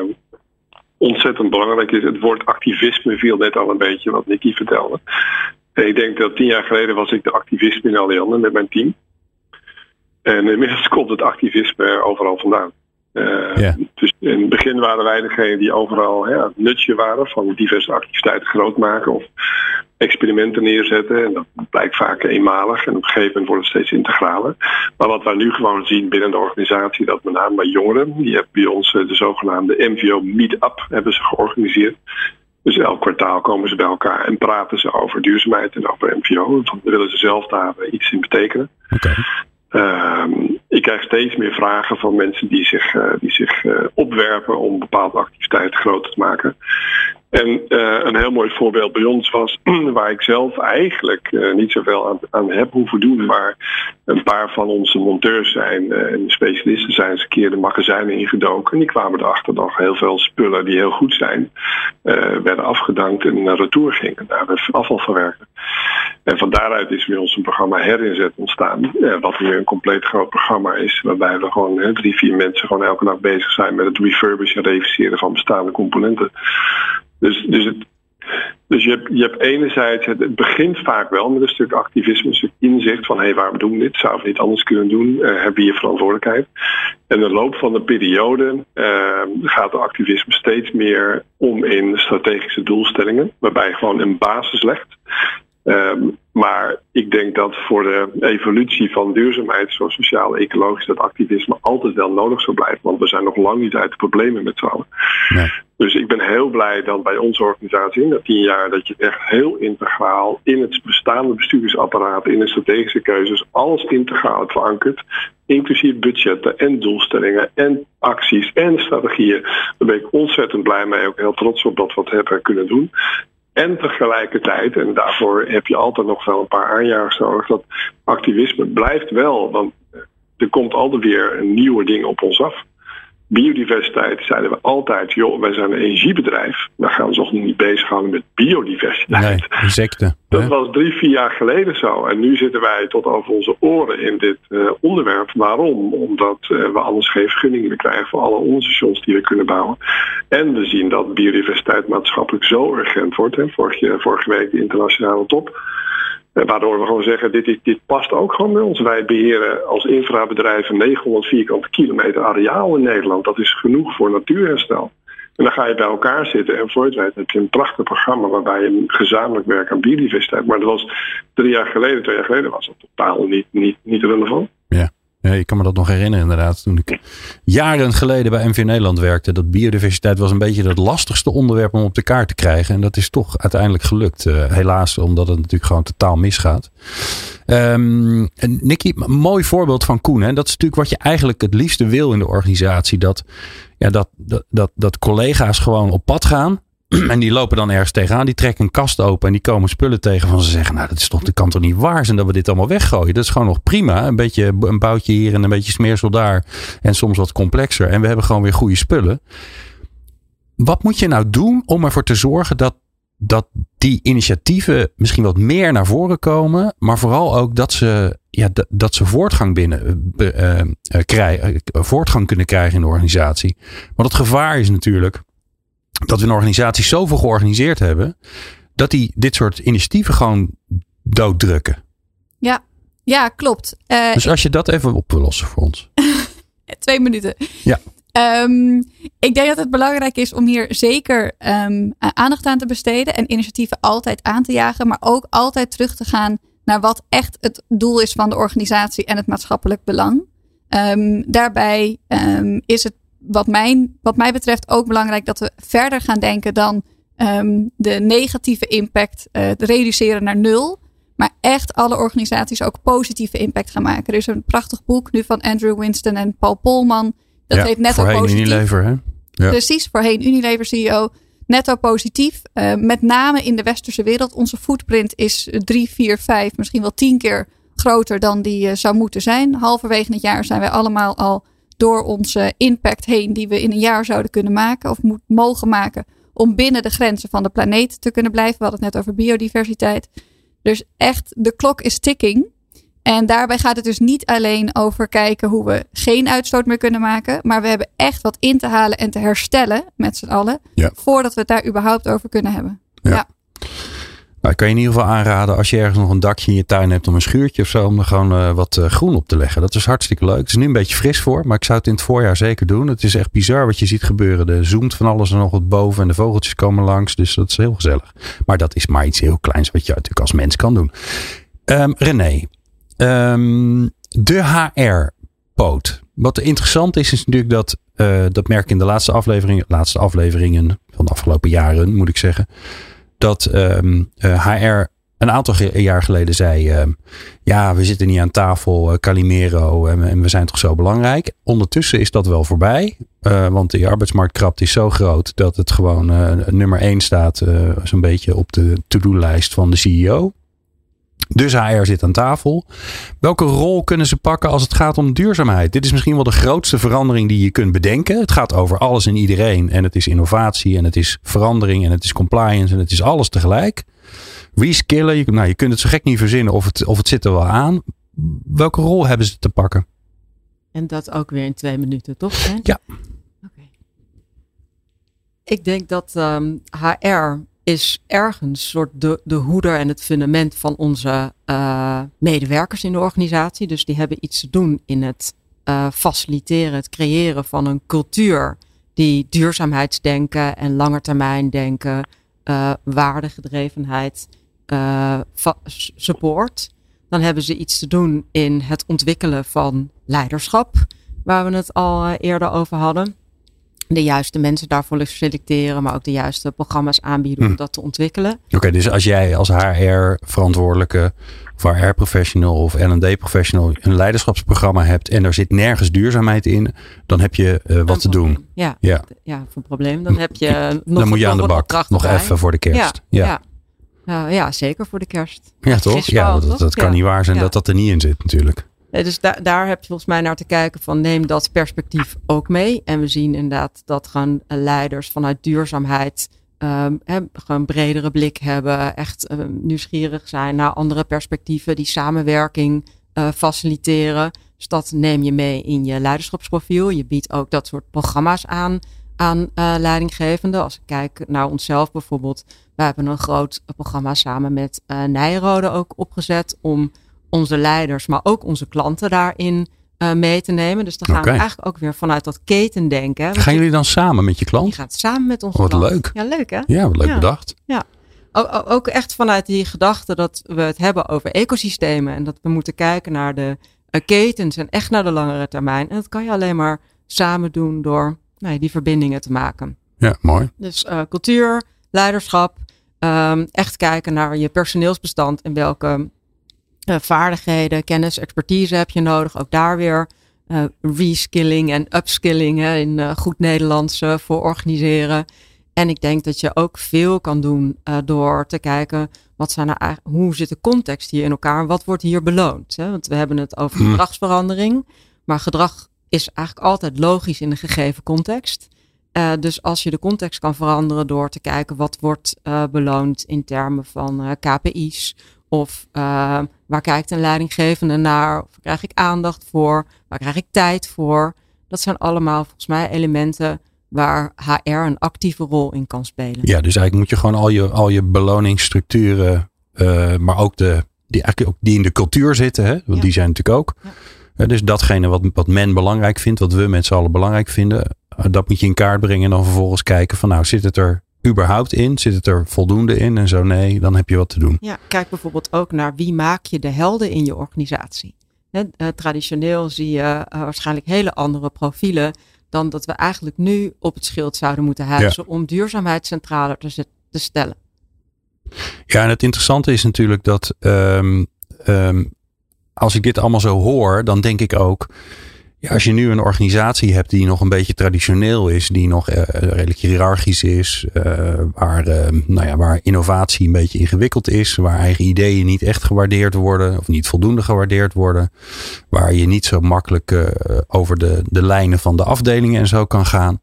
ontzettend belangrijk is. Het woord activisme viel net al een beetje wat Nicky vertelde. En ik denk dat tien jaar geleden was ik de activist in Allianz met mijn team. En inmiddels [laughs] komt het activisme er overal vandaan. Eh. Dus in het begin waren wij degene die overal ja, het nutje waren van diverse activiteiten groot maken of experimenten neerzetten. En dat blijkt vaak eenmalig en op een gegeven moment wordt het steeds integraler. Maar wat wij nu gewoon zien binnen de organisatie, dat met name bij jongeren, die hebben bij ons eh, de zogenaamde MVO Meetup hebben ze georganiseerd. Dus elk kwartaal komen ze bij elkaar en praten ze over duurzaamheid en over MVO. Want dan willen ze zelf daar eh, iets in betekenen. Ehm, ik krijg steeds meer vragen van mensen die zich, eh, die zich eh, opwerpen om bepaalde activiteiten groter te maken. En eh, een heel mooi voorbeeld bij ons was, [clears throat] waar ik zelf eigenlijk niet zoveel aan, aan heb hoeven doen, maar een paar van onze monteurs zijn eh, en specialisten zijn eens een keer de magazijnen ingedoken. En die kwamen erachter dat heel veel spullen die heel goed zijn, eh, werden afgedankt en naar retour gingen naar de afvalverwerker. En van daaruit is bij ons een programma herinzet ontstaan. eh, wat nu een compleet groot programma is. Waarbij we gewoon drie, vier mensen gewoon elke dag bezig zijn met het refurbishen en reviseren van bestaande componenten. Dus, dus, het, dus je, hebt, je hebt enerzijds, het, het begint vaak wel met een stuk activisme, een stuk inzicht van hé, hey, waarom doen we dit? Zouden we niet anders kunnen doen? Eh, hebben we hier verantwoordelijkheid? En de loop van de periode eh, gaat de activisme steeds meer om in strategische doelstellingen, waarbij je gewoon een basis legt. Ehm, maar ik denk dat voor de evolutie van duurzaamheid, zo sociaal-ecologisch, dat activisme altijd wel nodig zal blijven. Want we zijn nog lang niet uit de problemen met z'n allen. Nee. Dus ik ben heel blij dat bij onze organisatie in dat tien jaar dat je echt heel integraal in het bestaande bestuursapparaat, in de strategische keuzes, alles integraal hebt verankerd. Inclusief budgetten en doelstellingen en acties en strategieën. Daar ben ik ontzettend blij mee. Ook heel trots op dat we het hebben kunnen doen. En tegelijkertijd, en daarvoor heb je altijd nog wel een paar aanjagers nodig, dat activisme blijft wel. Want er komt altijd weer nieuwe dingen op ons af. Biodiversiteit zeiden we altijd, joh, wij zijn een energiebedrijf. Daar gaan we ons nog niet bezighouden met biodiversiteit. Nee, insecten. [laughs] Dat hè? was drie, vier jaar geleden zo. En nu zitten wij tot over onze oren in dit eh, onderwerp. Waarom? Omdat eh, we anders geen vergunningen meer krijgen voor alle onderstations die we kunnen bouwen. En we zien dat biodiversiteit maatschappelijk zo urgent wordt. Hè. Vorige, vorige week de internationale top. Eh, Waardoor we gewoon zeggen, dit, is, dit past ook gewoon bij ons. Wij beheren als infrabedrijf 900 vierkante kilometer areaal in Nederland. Dat is genoeg voor natuurherstel. En dan ga je bij elkaar zitten en voor het weet heb je een prachtig programma waarbij je gezamenlijk werkt aan biodiversiteit. Maar dat was drie jaar geleden, twee jaar geleden was dat totaal niet, niet, niet relevant. Ja, ik kan me dat nog herinneren inderdaad. Toen ik jaren geleden bij MV Nederland werkte. Dat biodiversiteit was een beetje het lastigste onderwerp om op de kaart te krijgen. En dat is toch uiteindelijk gelukt. eh, helaas, omdat het natuurlijk gewoon totaal misgaat. Een mooi voorbeeld van Koen. Hè? Dat is natuurlijk wat je eigenlijk het liefste wil in de organisatie. Dat, ja, dat, dat, dat, dat collega's gewoon op pad gaan. [clears throat] En die lopen dan ergens tegenaan. Die trekken een kast open en die komen spullen tegen van ze zeggen. Nou, dat is toch, dat kan toch niet waar zijn dat we dit allemaal weggooien. Dat is gewoon nog prima. Een beetje een boutje hier en een beetje smeersel daar. En soms wat complexer. En we hebben gewoon weer goede spullen. Wat moet je nou doen om ervoor te zorgen dat, dat die initiatieven misschien wat meer naar voren komen. Maar vooral ook dat ze, ja, dat, dat ze voortgang binnen eh, eh, krijgen, voortgang kunnen krijgen in de organisatie. Want het gevaar is natuurlijk dat we een organisatie zoveel georganiseerd hebben. Dat die dit soort initiatieven gewoon dooddrukken. Ja, Ja, klopt. Uh, dus als je dat even op wil lossen voor ons. [laughs] Twee minuten. Ja. Um, ik denk dat het belangrijk is om hier zeker um, aandacht aan te besteden en initiatieven altijd aan te jagen, maar ook altijd terug te gaan naar wat echt het doel is van de organisatie en het maatschappelijk belang. Um, daarbij is het wat, mijn, wat mij betreft ook belangrijk dat we verder gaan denken dan de negatieve impact uh, reduceren naar nul. Maar echt alle organisaties ook positieve impact gaan maken. Er is een prachtig boek nu van Andrew Winston en Paul Polman. Dat heet Netto voorheen Positief. Unilever, hè? Ja. Precies, voorheen Unilever CEO. Netto Positief. Uh, met name in de westerse wereld. Onze footprint is drie, vier, vijf, misschien wel tien keer groter dan die uh, zou moeten zijn. Halverwege het jaar zijn wij allemaal al door onze impact heen, die we in een jaar zouden kunnen maken of moet, mogen maken, om binnen de grenzen van de planeet te kunnen blijven. We hadden het net over biodiversiteit. Dus echt, de klok is ticking. En daarbij gaat het dus niet alleen over kijken hoe we geen uitstoot meer kunnen maken. Maar we hebben echt wat in te halen en te herstellen met z'n allen. Ja. Voordat we het daar überhaupt over kunnen hebben. Ja. ja. Nou, ik kan je in ieder geval aanraden als je ergens nog een dakje in je tuin hebt om een schuurtje of zo. Om er gewoon uh, wat uh, groen op te leggen. Dat is hartstikke leuk. Het is nu een beetje fris voor. Maar ik zou het in het voorjaar zeker doen. Het is echt bizar wat je ziet gebeuren. Er zoomt van alles en nog wat boven. En de vogeltjes komen langs. Dus dat is heel gezellig. Maar dat is maar iets heel kleins wat je natuurlijk als mens kan doen. Um, René, Um, de HR-poot. Wat interessant is, is natuurlijk dat, uh, dat merk ik in de laatste afleveringen, laatste afleveringen van de afgelopen jaren, moet ik zeggen, dat um, uh, HR een aantal jaar geleden zei: uh, Ja, we zitten niet aan tafel, uh, Calimero, en, we zijn toch zo belangrijk. Ondertussen is dat wel voorbij, uh, want die arbeidsmarktkrapte is zo groot dat het gewoon nummer één staat, zo'n beetje op de to-do-lijst van de CEO. Dus HR zit aan tafel. Welke rol kunnen ze pakken als het gaat om duurzaamheid? Dit is misschien wel de grootste verandering die je kunt bedenken. Het gaat over alles en iedereen. En het is innovatie en het is verandering en het is compliance en het is alles tegelijk. Reskillen, je, nou, je kunt het zo gek niet verzinnen of het, of het zit er wel aan. Welke rol hebben ze te pakken? En dat ook weer in twee minuten, toch? Hè? Ja. Okay. Ik denk dat um, HR is ergens soort de, de hoeder en het fundament van onze uh, medewerkers in de organisatie. Dus die hebben iets te doen in het uh, faciliteren, het creëren van een cultuur die duurzaamheidsdenken en langetermijndenken, uh, waardegedrevenheid support. Dan hebben ze iets te doen in het ontwikkelen van leiderschap, waar we het al eerder over hadden de juiste mensen daarvoor selecteren, maar ook de juiste programma's aanbieden om Hm. dat te ontwikkelen. Oké, okay, dus als jij als HR-verantwoordelijke of HR-professional of L&D-professional een leiderschapsprogramma hebt en er zit nergens duurzaamheid in, dan heb je uh, wat te doen. Ja, ja. ja, voor een probleem. Dan heb je nog Dan moet je aan de bak, nog even voor de kerst. Ja, ja. ja. ja zeker voor de kerst. Ja, toch? Ja, dat, dat kan niet waar zijn dat dat er niet in zit natuurlijk. Nee, dus da daar heb je volgens mij naar te kijken van neem dat perspectief ook mee. En we zien inderdaad dat gewoon leiders vanuit duurzaamheid he, gewoon een bredere blik hebben. Echt um, nieuwsgierig zijn naar andere perspectieven die samenwerking faciliteren. Dus dat neem je mee in je leiderschapsprofiel. Je biedt ook dat soort programma's aan aan uh, leidinggevenden. Als ik kijk naar onszelf bijvoorbeeld. We hebben een groot programma samen met uh, Nijrode ook opgezet om onze leiders, maar ook onze klanten daarin uh, mee te nemen. Dus dan gaan okay. we eigenlijk ook weer vanuit dat ketendenken. Gaan jullie dan samen met je klant? Je gaat samen met onze wat klant. leuk. Ja, leuk hè? Ja, wat leuk ja. bedacht. Ja. Ook, ook echt vanuit die gedachte dat we het hebben over ecosystemen. En dat we moeten kijken naar de uh, ketens en echt naar de langere termijn. En dat kan je alleen maar samen doen door nou, die verbindingen te maken. Ja, mooi. Dus uh, cultuur, leiderschap. Um, echt kijken naar je personeelsbestand en welke vaardigheden, kennis, expertise heb je nodig. Ook daar weer uh, reskilling en upskilling hè, in uh, goed Nederlands voor organiseren. En ik denk dat je ook veel kan doen door te kijken wat zijn nou, hoe zit de context hier in elkaar en wat wordt hier beloond. Hè? Want we hebben het over Hmm. gedragsverandering, maar gedrag is eigenlijk altijd logisch in een gegeven context. Dus als je de context kan veranderen door te kijken wat wordt beloond in termen van KPI's. Of waar kijkt een leidinggevende naar? Of krijg ik aandacht voor? Waar krijg ik tijd voor? Dat zijn allemaal volgens mij elementen waar HR een actieve rol in kan spelen. Ja, dus eigenlijk moet je gewoon al je, al je beloningsstructuren, maar ook de, die eigenlijk ook die in de cultuur zitten. Hè? Want Ja. die zijn natuurlijk ook. Ja. Eh, dus datgene wat, wat men belangrijk vindt, wat we met z'n allen belangrijk vinden, eh, dat moet je in kaart brengen en dan vervolgens kijken van nou, zit het er überhaupt in? Zit het er voldoende in? En zo nee, dan heb je wat te doen. Ja, kijk bijvoorbeeld ook naar wie maak je de helden in je organisatie. Eh, traditioneel zie je eh, waarschijnlijk hele andere profielen dan dat we eigenlijk nu op het schild zouden moeten hijsen om duurzaamheid centraler te stellen. Ja, en het interessante is natuurlijk dat ehm, ehm, als ik dit allemaal zo hoor, dan denk ik ook. Ja, als je nu een organisatie hebt die nog een beetje traditioneel is, die nog eh, redelijk hiërarchisch is, eh, waar, eh, nou ja, waar innovatie een beetje ingewikkeld is, waar eigen ideeën niet echt gewaardeerd worden of niet voldoende gewaardeerd worden, waar je niet zo makkelijk over de, de lijnen van de afdelingen en zo kan gaan,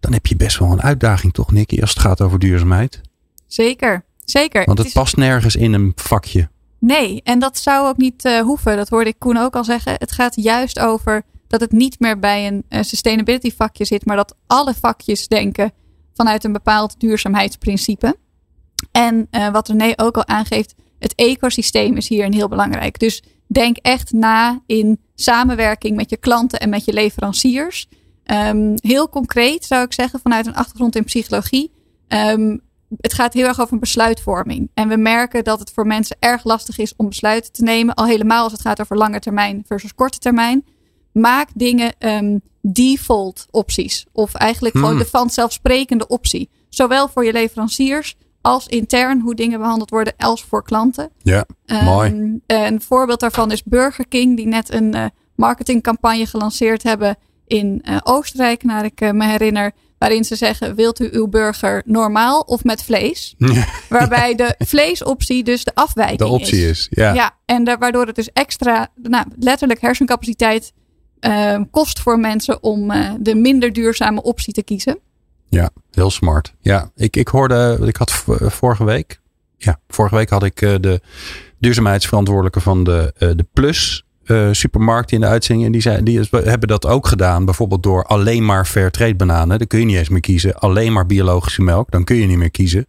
dan heb je best wel een uitdaging, toch, Nicky, als het gaat over duurzaamheid? Zeker, zeker. Want het is- past nergens in een vakje. Nee, en dat zou ook niet hoeven. Dat hoorde ik Koen ook al zeggen. Het gaat juist over dat het niet meer bij een eh, sustainability vakje zit, maar dat alle vakjes denken vanuit een bepaald duurzaamheidsprincipe. En eh, wat René ook al aangeeft, het ecosysteem is hierin heel belangrijk. Dus denk echt na in samenwerking met je klanten en met je leveranciers. Ehm, heel concreet zou ik zeggen, vanuit een achtergrond in psychologie. ehm, het gaat heel erg over besluitvorming. En we merken dat het voor mensen erg lastig is om besluiten te nemen. Al helemaal als het gaat over lange termijn versus korte termijn. Maak dingen ehm, default opties. Of eigenlijk gewoon Hmm. de vanzelfsprekende optie. Zowel voor je leveranciers als intern hoe dingen behandeld worden. Als voor klanten. Ja, Ehm, Mooi. Een voorbeeld daarvan is Burger King, die net een eh, marketingcampagne gelanceerd hebben in eh, Oostenrijk, naar ik eh, me herinner. Waarin ze zeggen: Wilt u uw burger normaal of met vlees? [laughs] Waarbij de vleesoptie dus de afwijking de optie is. Ja. Ja, en da- waardoor het dus extra, nou, letterlijk hersencapaciteit ehm, kost voor mensen om eh, de minder duurzame optie te kiezen. Ja, heel smart. Ja, ik, ik hoorde, ik had v- vorige week, ja, vorige week had ik eh, de duurzaamheidsverantwoordelijke van de, eh, de Plus eh, supermarkt in de uitzending. En die, zei, die hebben dat ook gedaan. Bijvoorbeeld door alleen maar fair trade bananen. Dan kun je niet eens meer kiezen. Alleen maar biologische melk. Dan kun je niet meer kiezen.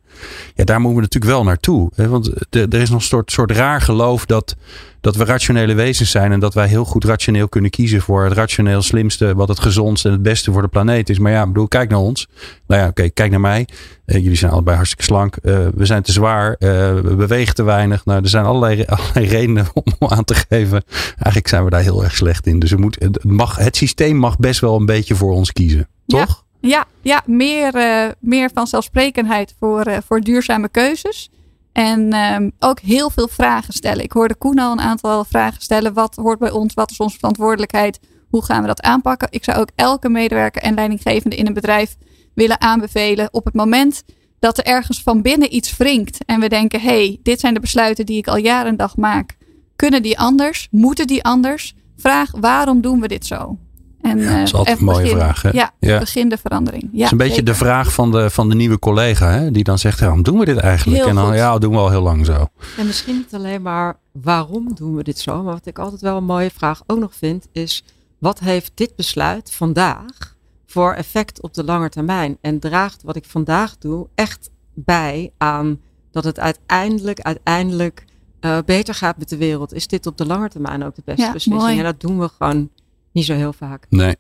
Ja, daar moeten we natuurlijk wel naartoe. Hè? Want er is nog een soort, soort raar geloof dat, dat we rationele wezens zijn. En dat wij heel goed rationeel kunnen kiezen voor het rationeel slimste. Wat het gezondste en het beste voor de planeet is. Maar ja, ik bedoel, kijk naar ons. Nou ja, oké, kijk naar mij. Eh, jullie zijn allebei hartstikke slank. Eh, we zijn te zwaar. Eh, we bewegen te weinig. Nou, er zijn allerlei, [laughs] allerlei redenen om aan te geven. Eigenlijk zijn we daar heel erg slecht in. Dus we moet, het, mag, het systeem mag best wel een beetje voor ons kiezen. Ja. Toch? Ja, ja meer, eh, meer vanzelfsprekendheid voor, voor duurzame keuzes. En ehm, ook heel veel vragen stellen. Ik hoorde Koen al een aantal vragen stellen. Wat hoort bij ons? Wat is onze verantwoordelijkheid? Hoe gaan we dat aanpakken? Ik zou ook elke medewerker en leidinggevende in een bedrijf willen aanbevelen op het moment dat er ergens van binnen iets wringt. En we denken, hey, dit zijn de besluiten die ik al jaren en dag maak. Kunnen die anders? Moeten die anders? Vraag, waarom doen we dit zo? En, Ja, dat is eh, altijd en een mooie begin- vraag, hè? Ja, Ja. begin de verandering. Ja, Dat is een beetje zeker. de vraag van de, van de nieuwe collega. Hè? Die dan zegt, ja, waarom doen we dit eigenlijk? Heel en dan, goed. ja, dat doen we al heel lang zo. En misschien niet alleen maar waarom doen we dit zo, maar wat ik altijd wel een mooie vraag ook nog vind, is wat heeft dit besluit vandaag voor effect op de lange termijn? En draagt wat ik vandaag doe echt bij aan dat het uiteindelijk, uiteindelijk eh, beter gaat met de wereld? Is dit op de lange termijn ook de beste Ja, beslissing? mooi. En dat doen we gewoon niet zo heel vaak. Nee.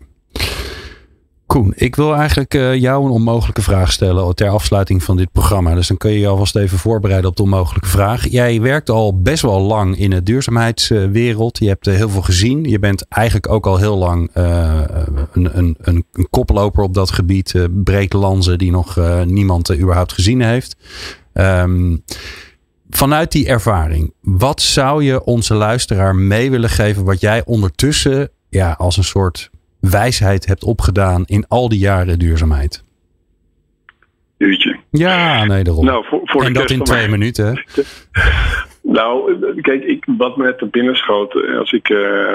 Koen, ik wil eigenlijk eh, jou een onmogelijke vraag stellen ter afsluiting van dit programma. Dus dan kun je je alvast even voorbereiden op de onmogelijke vraag. Jij werkt al best wel lang in de duurzaamheidswereld. Je hebt eh, heel veel gezien. Je bent eigenlijk ook al heel lang eh, een, een, een, koploper op dat gebied. eh breekt lanzen die nog niemand überhaupt gezien heeft. Ehm, vanuit die ervaring, wat zou je onze luisteraar mee willen geven wat jij ondertussen ja, als een soort wijsheid hebt opgedaan in al die jaren duurzaamheid? Uurtje. Ja, nee, daarom. Nou, voor, voor en dat in twee mij- minuten. [laughs] Nou, kijk, ik, wat me net te binnen schoot eh, als ik eh,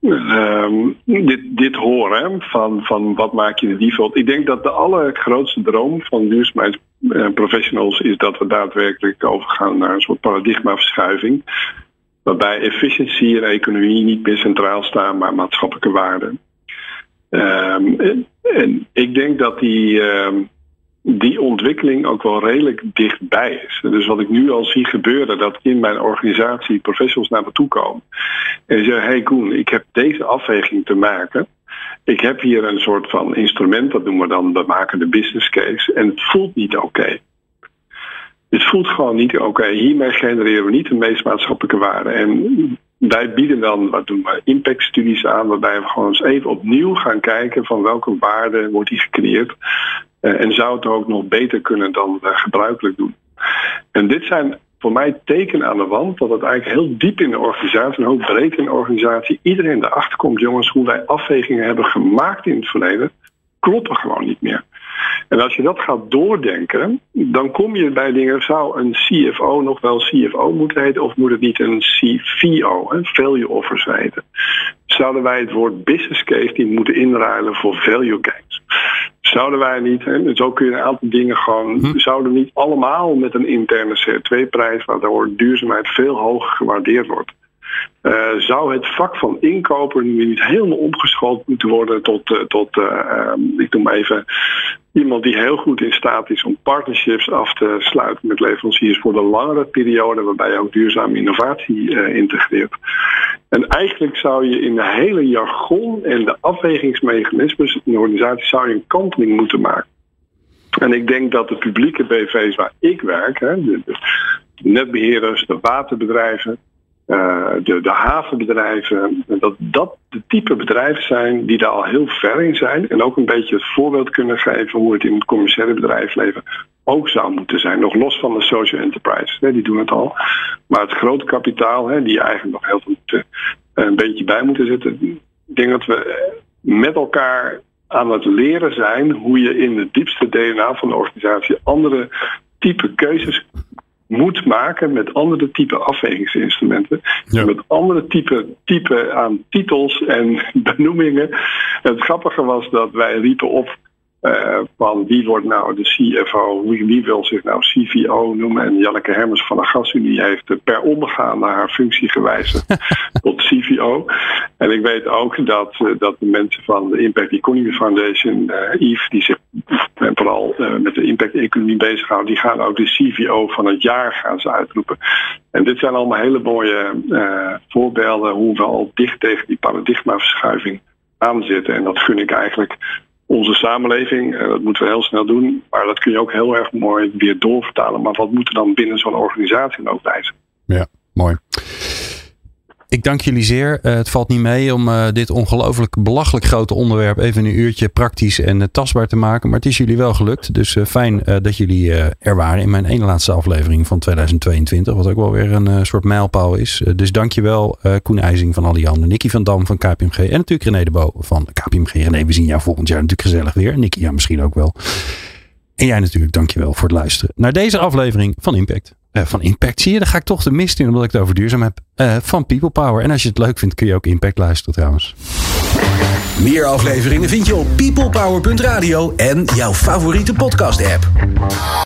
ehm, dit, dit hoor, hè, van, van wat maak je de default. Ik denk dat de allergrootste droom van duurzaamheidsprofessionals is dat we daadwerkelijk overgaan naar een soort paradigmaverschuiving. Waarbij efficiëntie en economie niet meer centraal staan, maar maatschappelijke waarden. Ehm, en, ik denk dat die, ehm, die ontwikkeling ook wel redelijk dichtbij is. Dus wat ik nu al zie gebeuren, dat in mijn organisatie professionals naar me toe komen. En zeggen, hey Koen, ik heb deze afweging te maken. Ik heb hier een soort van instrument, dat noemen we dan, de business case. En het voelt niet oké. Het voelt gewoon niet oké. Hiermee genereren we niet de meest maatschappelijke waarde. En wij bieden dan, wat doen we, impactstudies aan, waarbij we gewoon eens even opnieuw gaan kijken van welke waarde wordt die gecreëerd. Uh, en zou het ook nog beter kunnen dan we gebruikelijk doen. En dit zijn voor mij tekenen aan de wand dat het eigenlijk heel diep in de organisatie, en ook breed in de organisatie, iedereen erachter komt, jongens, hoe wij afwegingen hebben gemaakt in het verleden, kloppen gewoon niet meer. En als je dat gaat doordenken, dan kom je bij dingen, zou een CFO nog wel CFO moeten heten of moet het niet een CVO, een value offers heten? Zouden wij het woord business case niet moeten inruilen voor value case? Zouden wij niet, hè, zo kun je een aantal dingen gewoon, hm. zouden niet allemaal met een interne CO2-prijs, waardoor duurzaamheid veel hoger gewaardeerd wordt. Uh, zou het vak van inkoper nu niet helemaal omgeschoold moeten worden tot, uh, tot uh, ik noem even, iemand die heel goed in staat is om partnerships af te sluiten met leveranciers voor de langere periode, waarbij je ook duurzame innovatie integreert. En eigenlijk zou je in de hele jargon en de afwegingsmechanismes in de organisatie zou je een kanteling moeten maken. En ik denk dat de publieke BV's waar ik werk, hè, de, de netbeheerders, de waterbedrijven, de, de havenbedrijven, dat dat de type bedrijven zijn die daar al heel ver in zijn. En ook een beetje het voorbeeld kunnen geven hoe het in het commerciële bedrijfsleven ook zou moeten zijn. Nog los van de social enterprise, hè, die doen het al. Maar het grote kapitaal, hè, die eigenlijk nog heel veel uh, een beetje bij moeten zitten. Ik denk dat we met elkaar aan het leren zijn hoe je in het diepste DNA van de organisatie andere type keuzes moet maken met andere type afwegingsinstrumenten. Met andere type, type aan titels en [laughs] benoemingen. het grappige was dat wij riepen op uh, van wie wordt nou de CFO, wie, wie, wil zich nou CVO noemen. En Janneke Hermers van de Gasunie heeft per ondergaan naar haar functie gewijzigd [laughs] tot CVO. En ik weet ook dat, uh, dat de mensen van de Impact Economy Foundation, uh, Yves, die zich vooral met de impact economie bezighouden, die gaan ook de CVO van het jaar gaan ze uitroepen. En dit zijn allemaal hele mooie voorbeelden hoe we al dicht tegen die paradigmaverschuiving aanzitten. En dat gun ik eigenlijk onze samenleving. Uh, dat moeten we heel snel doen. Maar dat kun je ook heel erg mooi weer doorvertalen. Maar wat moet er dan binnen zo'n organisatie ook bij zijn? Ja, mooi. Ik dank jullie zeer. Uh, het valt niet mee om uh, dit ongelooflijk belachelijk grote onderwerp even een uurtje praktisch en uh, tastbaar te maken. Maar het is jullie wel gelukt. Dus fijn dat jullie er waren in mijn ene laatste aflevering van 2022. Wat ook wel weer een soort mijlpaal is. dus dankjewel Koen IJzing van Alliander, Nicky van Dam van KPMG en natuurlijk René de Bo van KPMG. René, we zien jou volgend jaar natuurlijk gezellig weer. Nicky, ja misschien ook wel. En jij natuurlijk, dankjewel voor het luisteren naar deze aflevering van Impact. Uh, van Impact. Zie je, daar ga ik toch de mist in omdat ik het over duurzaam heb. Uh, van People Power. En als je het leuk vindt, kun je ook Impact luisteren trouwens. Meer afleveringen vind je op peoplepower.radio en jouw favoriete podcast app.